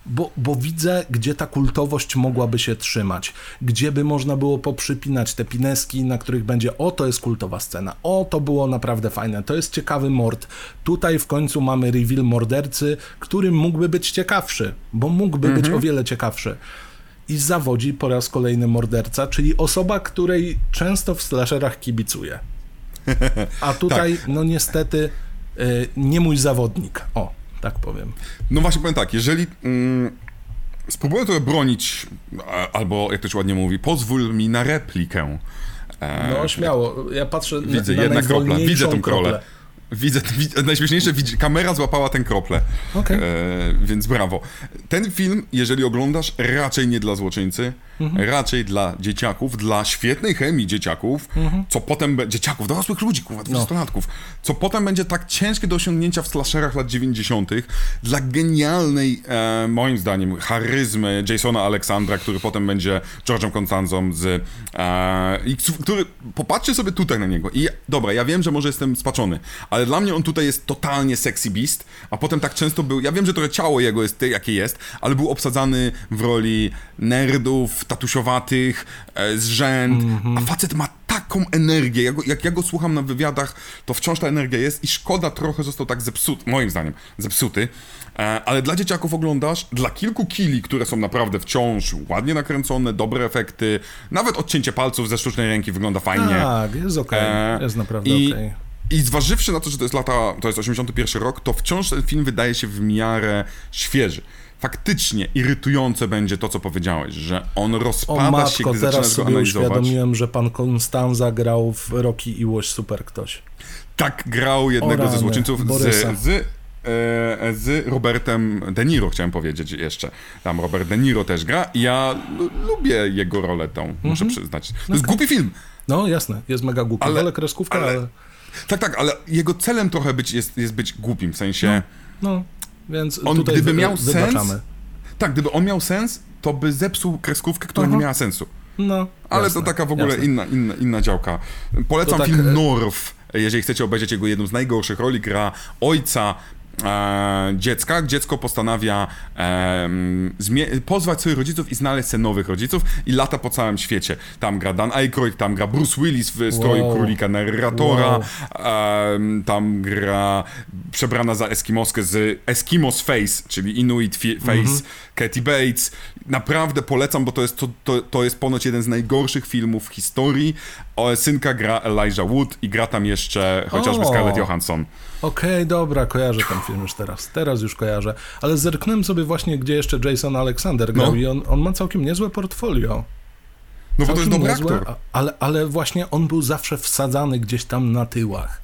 Bo, bo widzę, gdzie ta kultowość mogłaby się trzymać, gdzie by można było poprzypinać te pineski, na których będzie o, to jest kultowa scena, o, to było naprawdę fajne, to jest ciekawy mord. Tutaj w końcu mamy reveal mordercy, który mógłby być ciekawszy, bo mógłby być o wiele ciekawszy. I zawodzi po raz kolejny morderca, czyli osoba, której często w slasherach kibicuję. A tutaj, no niestety, y, nie mój zawodnik. O, tak powiem. No właśnie powiem tak, jeżeli mm, spróbuję trochę bronić, albo jak to się ładnie mówi, pozwól mi na replikę. E, No śmiało, ja patrzę Widzę, na, na jedna kropla, widzę tą kroplę. Widzę, widzę najśmieszniejsze, kamera złapała tę kroplę. Okej. E, więc brawo. Ten film, jeżeli oglądasz, raczej nie dla złoczyńcy, Mhm. raczej dla dzieciaków, dla świetnej chemii dzieciaków, Mhm. co potem będzie, dzieciaków, dorosłych ludzi, kurwa, No. 20-latków, co potem będzie tak ciężkie do osiągnięcia w slasherach lat 90., dla genialnej, e, moim zdaniem, charyzmy Jasona Aleksandra, który potem będzie George'em Constanzą z, e, i który, popatrzcie sobie tutaj na niego i dobra, ja wiem, że może jestem spaczony, ale dla mnie on tutaj jest totalnie sexy beast, a potem tak często był, ja wiem, że trochę ciało jego jest jakie jest, ale był obsadzany w roli nerdów, tatusiowatych, e, zrzęd, a facet ma taką energię, jak, go- jak ja go słucham na wywiadach, to wciąż ta energia jest i szkoda trochę został tak zepsuty, moim zdaniem, zepsuty, e, ale dla dzieciaków oglądasz, dla kilku kili, które są naprawdę wciąż ładnie nakręcone, dobre efekty, nawet odcięcie palców ze sztucznej ręki wygląda fajnie. Tak, jest okej, E, jest naprawdę i, okej. I zważywszy na to, że to jest lata, to jest 81 rok, to wciąż ten film wydaje się w miarę świeży. Faktycznie irytujące będzie to, co powiedziałeś, że on O rozpada się, matko, gdy teraz zaczynasz go analizować. uświadomiłem, że pan Konstanza grał w Rocky i Łoś Super ktoś. Tak grał jednego O ze rany, złoczyńców Borysa. z, z, e, z Robertem De Niro, chciałem powiedzieć jeszcze. Tam Robert De Niro też gra i ja lu- lubię jego rolę tą, muszę Mhm. przyznać. To jest głupi film. No jasne, jest mega głupi, ale, Ale- kreskówka, ale- ale... Tak, tak, ale jego celem trochę być, jest, jest być głupim, w sensie... No, więc On tutaj gdyby wy, miał wybaczamy. sens, tak, gdyby on miał sens, to by zepsuł kreskówkę, która nie Aha. miała sensu. No, Ale jasne, to taka w ogóle jasne. inna, inna, inna działka. Polecam tak, film e- North, jeżeli chcecie obejrzeć jego jedną z najgorszych roli, gra ojca dziecka. Dziecko postanawia e, pozwać swoich rodziców i znaleźć sobie nowych rodziców i lata po całym świecie. Tam gra Dan Aykroyd, tam gra Bruce Willis w stroju Wow. królika narratora, Wow. em, tam gra przebrana za Eskimoskę z Eskimos Face, czyli Inuit fi- Face, Mhm. Katie Bates. Naprawdę polecam, bo to jest, to, to, to jest ponoć jeden z najgorszych filmów w historii. O, synka gra Elijah Wood i gra tam jeszcze chociażby O. Scarlett Johansson. Okej, dobra, kojarzę ten film już teraz. Teraz już kojarzę. Ale zerknąłem sobie właśnie, gdzie jeszcze Jason Alexander grał No. i on, on ma całkiem niezłe portfolio. No bo to jest dobry niezłe, aktor. Ale, ale właśnie on był zawsze wsadzany gdzieś tam na tyłach.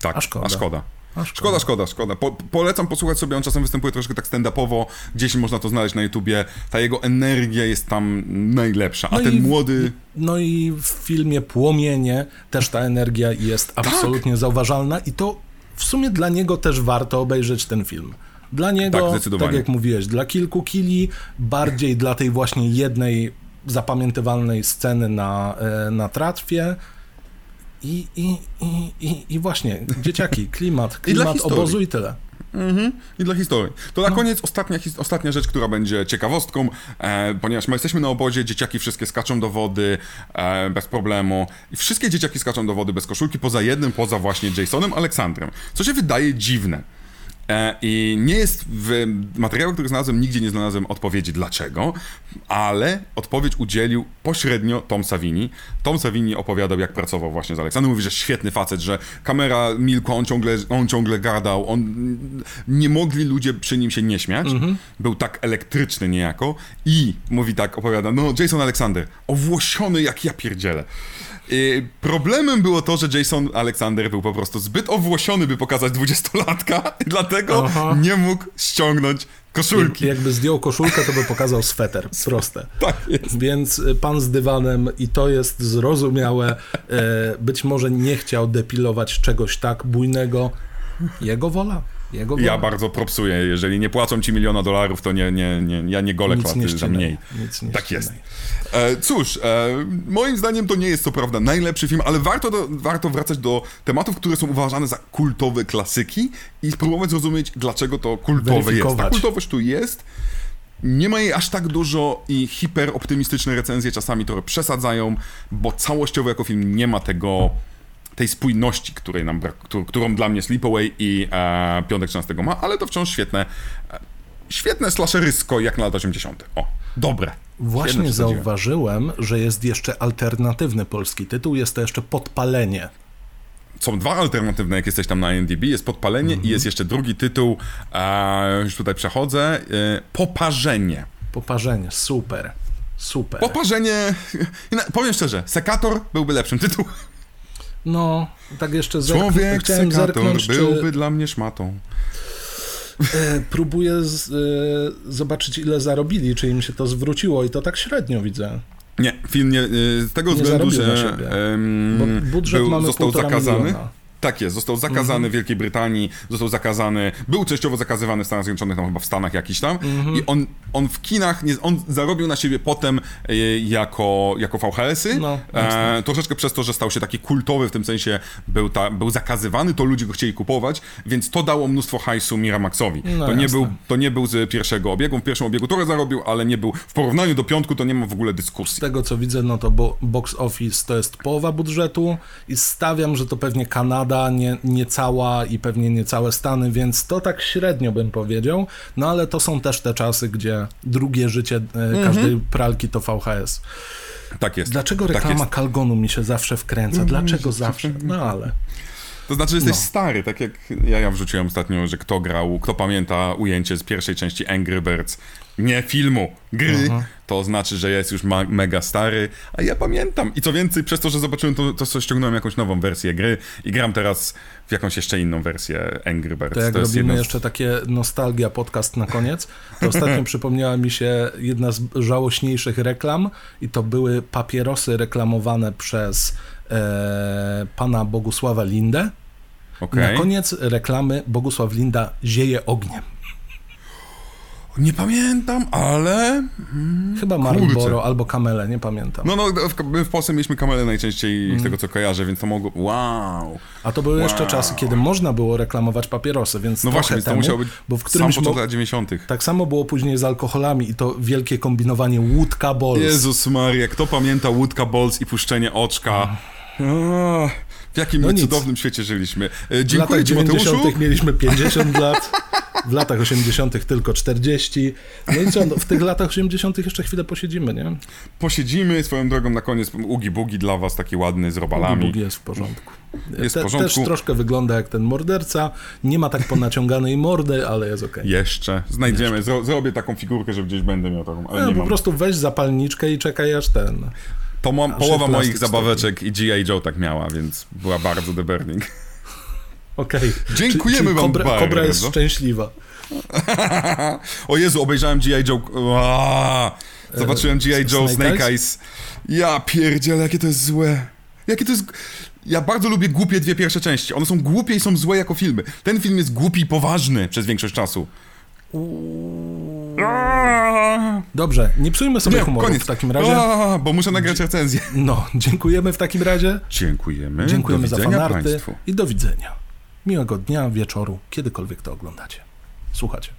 Tak, a szkoda. A szkoda. A Szkoda, szkoda, szkoda. Po, polecam posłuchać sobie, on czasem występuje troszkę tak stand-upowo, gdzieś można to znaleźć na YouTubie. Ta jego energia jest tam najlepsza, a No ten i- młody... No i w filmie Płomienie też ta energia jest Tak. absolutnie zauważalna i to w sumie dla niego też warto obejrzeć ten film. Dla niego, Tak, tak, jak mówiłeś, dla kilku kili, bardziej dla tej właśnie jednej zapamiętywalnej sceny na, e, na tratwie. I, i, i, i, I właśnie, dzieciaki, klimat, I klimat historii. obozu i tyle. Mhm. I dla historii. To No. na koniec ostatnia, ostatnia rzecz, która będzie ciekawostką, e, ponieważ my jesteśmy na obozie, dzieciaki wszystkie skaczą do wody e, bez problemu. I wszystkie dzieciaki skaczą do wody bez koszulki, poza jednym, poza właśnie Jasonem Aleksandrem. Co się wydaje dziwne. E, I nie jest w materiałach, który znalazłem, nigdzie nie znalazłem odpowiedzi dlaczego, ale odpowiedź udzielił pośrednio Tom Savini. Tom Savini opowiadał, jak pracował właśnie z Aleksandrem. Mówi, że świetny facet, że kamera milkła, on ciągle, on ciągle gadał, on, nie mogli ludzie przy nim się nie śmiać. Był tak elektryczny niejako i mówi tak, opowiada, no Jason Alexander, owłosiony jak ja pierdzielę. I problemem było to, że Jason Alexander był po prostu zbyt owłosiony, by pokazać dwudziestolatka, i dlatego Aha. nie mógł ściągnąć koszulki. Jakby zdjął koszulkę, to by pokazał sweter. Proste. Tak jest. Więc y, pan z dywanem, i to jest zrozumiałe, e, być może nie chciał depilować czegoś tak bujnego. Jego wola. Jego. Ja bardzo propsuję, jeżeli nie płacą ci miliona dolarów, to nie, nie, nie, ja nie golę Nic nie za mniej. Nie Tak jest. E, cóż, e, moim zdaniem to nie jest co prawda najlepszy film, ale warto, do, warto wracać do tematów, które są uważane za kultowe klasyki i spróbować zrozumieć, dlaczego to kultowe jest. Ta kultowość tu jest. Nie ma jej aż tak dużo i hiperoptymistyczne recenzje czasami trochę przesadzają, bo całościowo jako film nie ma tego tej spójności, której nam brak, którą, dla mnie Sleepaway i e, Piątek 13 ma, ale to wciąż świetne e, świetne slasherysko jak na lata 80. O, dobre. Właśnie zauważyłem, że jest jeszcze alternatywny polski tytuł, jest to jeszcze Podpalenie. Są dwa alternatywne, jak jesteś tam na IMDb, jest Podpalenie Mhm. i jest jeszcze drugi tytuł, e, już tutaj przechodzę, e, Poparzenie. Poparzenie, super. Super. Poparzenie, powiem szczerze, Sekator byłby lepszym tytułem. No, tak jeszcze zerk- Człowiek chciałem Sekator zerknąć, byłby czy dla mnie szmatą. e, próbuję z, e, zobaczyć, ile zarobili, czy im się to zwróciło i to tak średnio widzę. Nie, film nie, y, z tego Nie względu, że siebie. em, Bo budżet był, mamy został zakazany. miliona. Tak jest, został zakazany Mhm. w Wielkiej Brytanii, został zakazany, był częściowo zakazywany w Stanach Zjednoczonych, tam chyba w Stanach jakiś tam Mhm. i on, on w kinach, nie, on zarobił na siebie potem e, jako, jako VHS-y, No, e, troszeczkę przez to, że stał się taki kultowy, w tym sensie był, ta, był zakazywany, to ludzie go chcieli kupować, więc to dało mnóstwo hajsu Miramaxowi. No to, nie jasne. był, to nie był z pierwszego obiegu, w pierwszym obiegu trochę zarobił, ale nie był, w porównaniu do piątku to nie ma w ogóle dyskusji. Z tego co widzę, no to bo box office to jest połowa budżetu i stawiam, że to pewnie Kanada, nie, nie cała i pewnie nie całe Stany, więc to tak średnio bym powiedział, no ale to są też te czasy, gdzie drugie życie e, każdej pralki to VHS. Tak jest. Dlaczego tak reklama jest. Kalgonu mi się zawsze wkręca? Dlaczego zawsze? No ale... To znaczy, że jesteś No. stary, tak jak ja, ja wrzuciłem ostatnio, że kto grał, kto pamięta ujęcie z pierwszej części Angry Birds, nie filmu, gry, to znaczy, że jest już mega stary, a ja pamiętam. I co więcej, przez to, że zobaczyłem to, to co ściągnąłem jakąś nową wersję gry i gram teraz w jakąś jeszcze inną wersję Angry Birds. To jak jest robimy jedno jeszcze takie nostalgia podcast na koniec, to ostatnio przypomniała mi się jedna z żałośniejszych reklam i to były papierosy reklamowane przez e, pana Bogusława Lindę. Okej. Na koniec reklamy Bogusław Linda zieje ogniem. Nie pamiętam, ale... Chyba Marlboro albo Kamele, nie pamiętam. No, no, w, w Polsce mieliśmy kamele najczęściej z tego, co kojarzę, więc to mogło... Wow! A to były jeszcze Wow. czasy, kiedy można było reklamować papierosy, więc No właśnie, więc to temu, musiał być bo w sam którymś początek mo- lat 90. Tak samo było później z alkoholami i to wielkie kombinowanie łódka bols. Jezus Maria, kto pamięta łódka Bolz i puszczenie oczka? W jakim No nic. cudownym świecie żyliśmy. E, W latach Dziękuję ci, Mateuszu. 90. mieliśmy 50 lat, w latach 80. tylko 40. No i co, no, w tych latach 80. jeszcze chwilę posiedzimy, nie? Posiedzimy swoją drogą na koniec. Ugi bugi dla was, taki ładny z robalami. Bóg jest w porządku. Jest w porządku. Też troszkę wygląda jak ten morderca. Nie ma tak ponaciąganej mordy, ale jest okej. Jeszcze. Znajdziemy. Zro zrobię taką figurkę, że gdzieś będę miał taką, ale No, nie po mam. prostu weź zapalniczkę i czekaj aż ten. Aż połowa moich zabaweczek i G.I. Joe tak miała, więc była bardzo The Burning. Okej. Dziękujemy Czy- czyli wam kobra, bardzo. kobra jest szczęśliwa. o Jezu, obejrzałem G.I. Joe. Aaaa! Zobaczyłem G.I. Joe Snake Snake, Eyes? Eyes. Ja pierdzielę, jakie to jest złe. Jakie to jest... Ja bardzo lubię głupie dwie pierwsze części. One są głupie i są złe jako filmy. Ten film jest głupi i poważny przez większość czasu. Dobrze, nie psujmy sobie Nie, humoru koniec. w takim razie. Aaaa, bo muszę nagrać recenzję. No, dziękujemy w takim razie. Dziękujemy. Dziękujemy Do za fanarty Państwu. i do widzenia. Miłego dnia, wieczoru, kiedykolwiek to oglądacie. Słuchacie.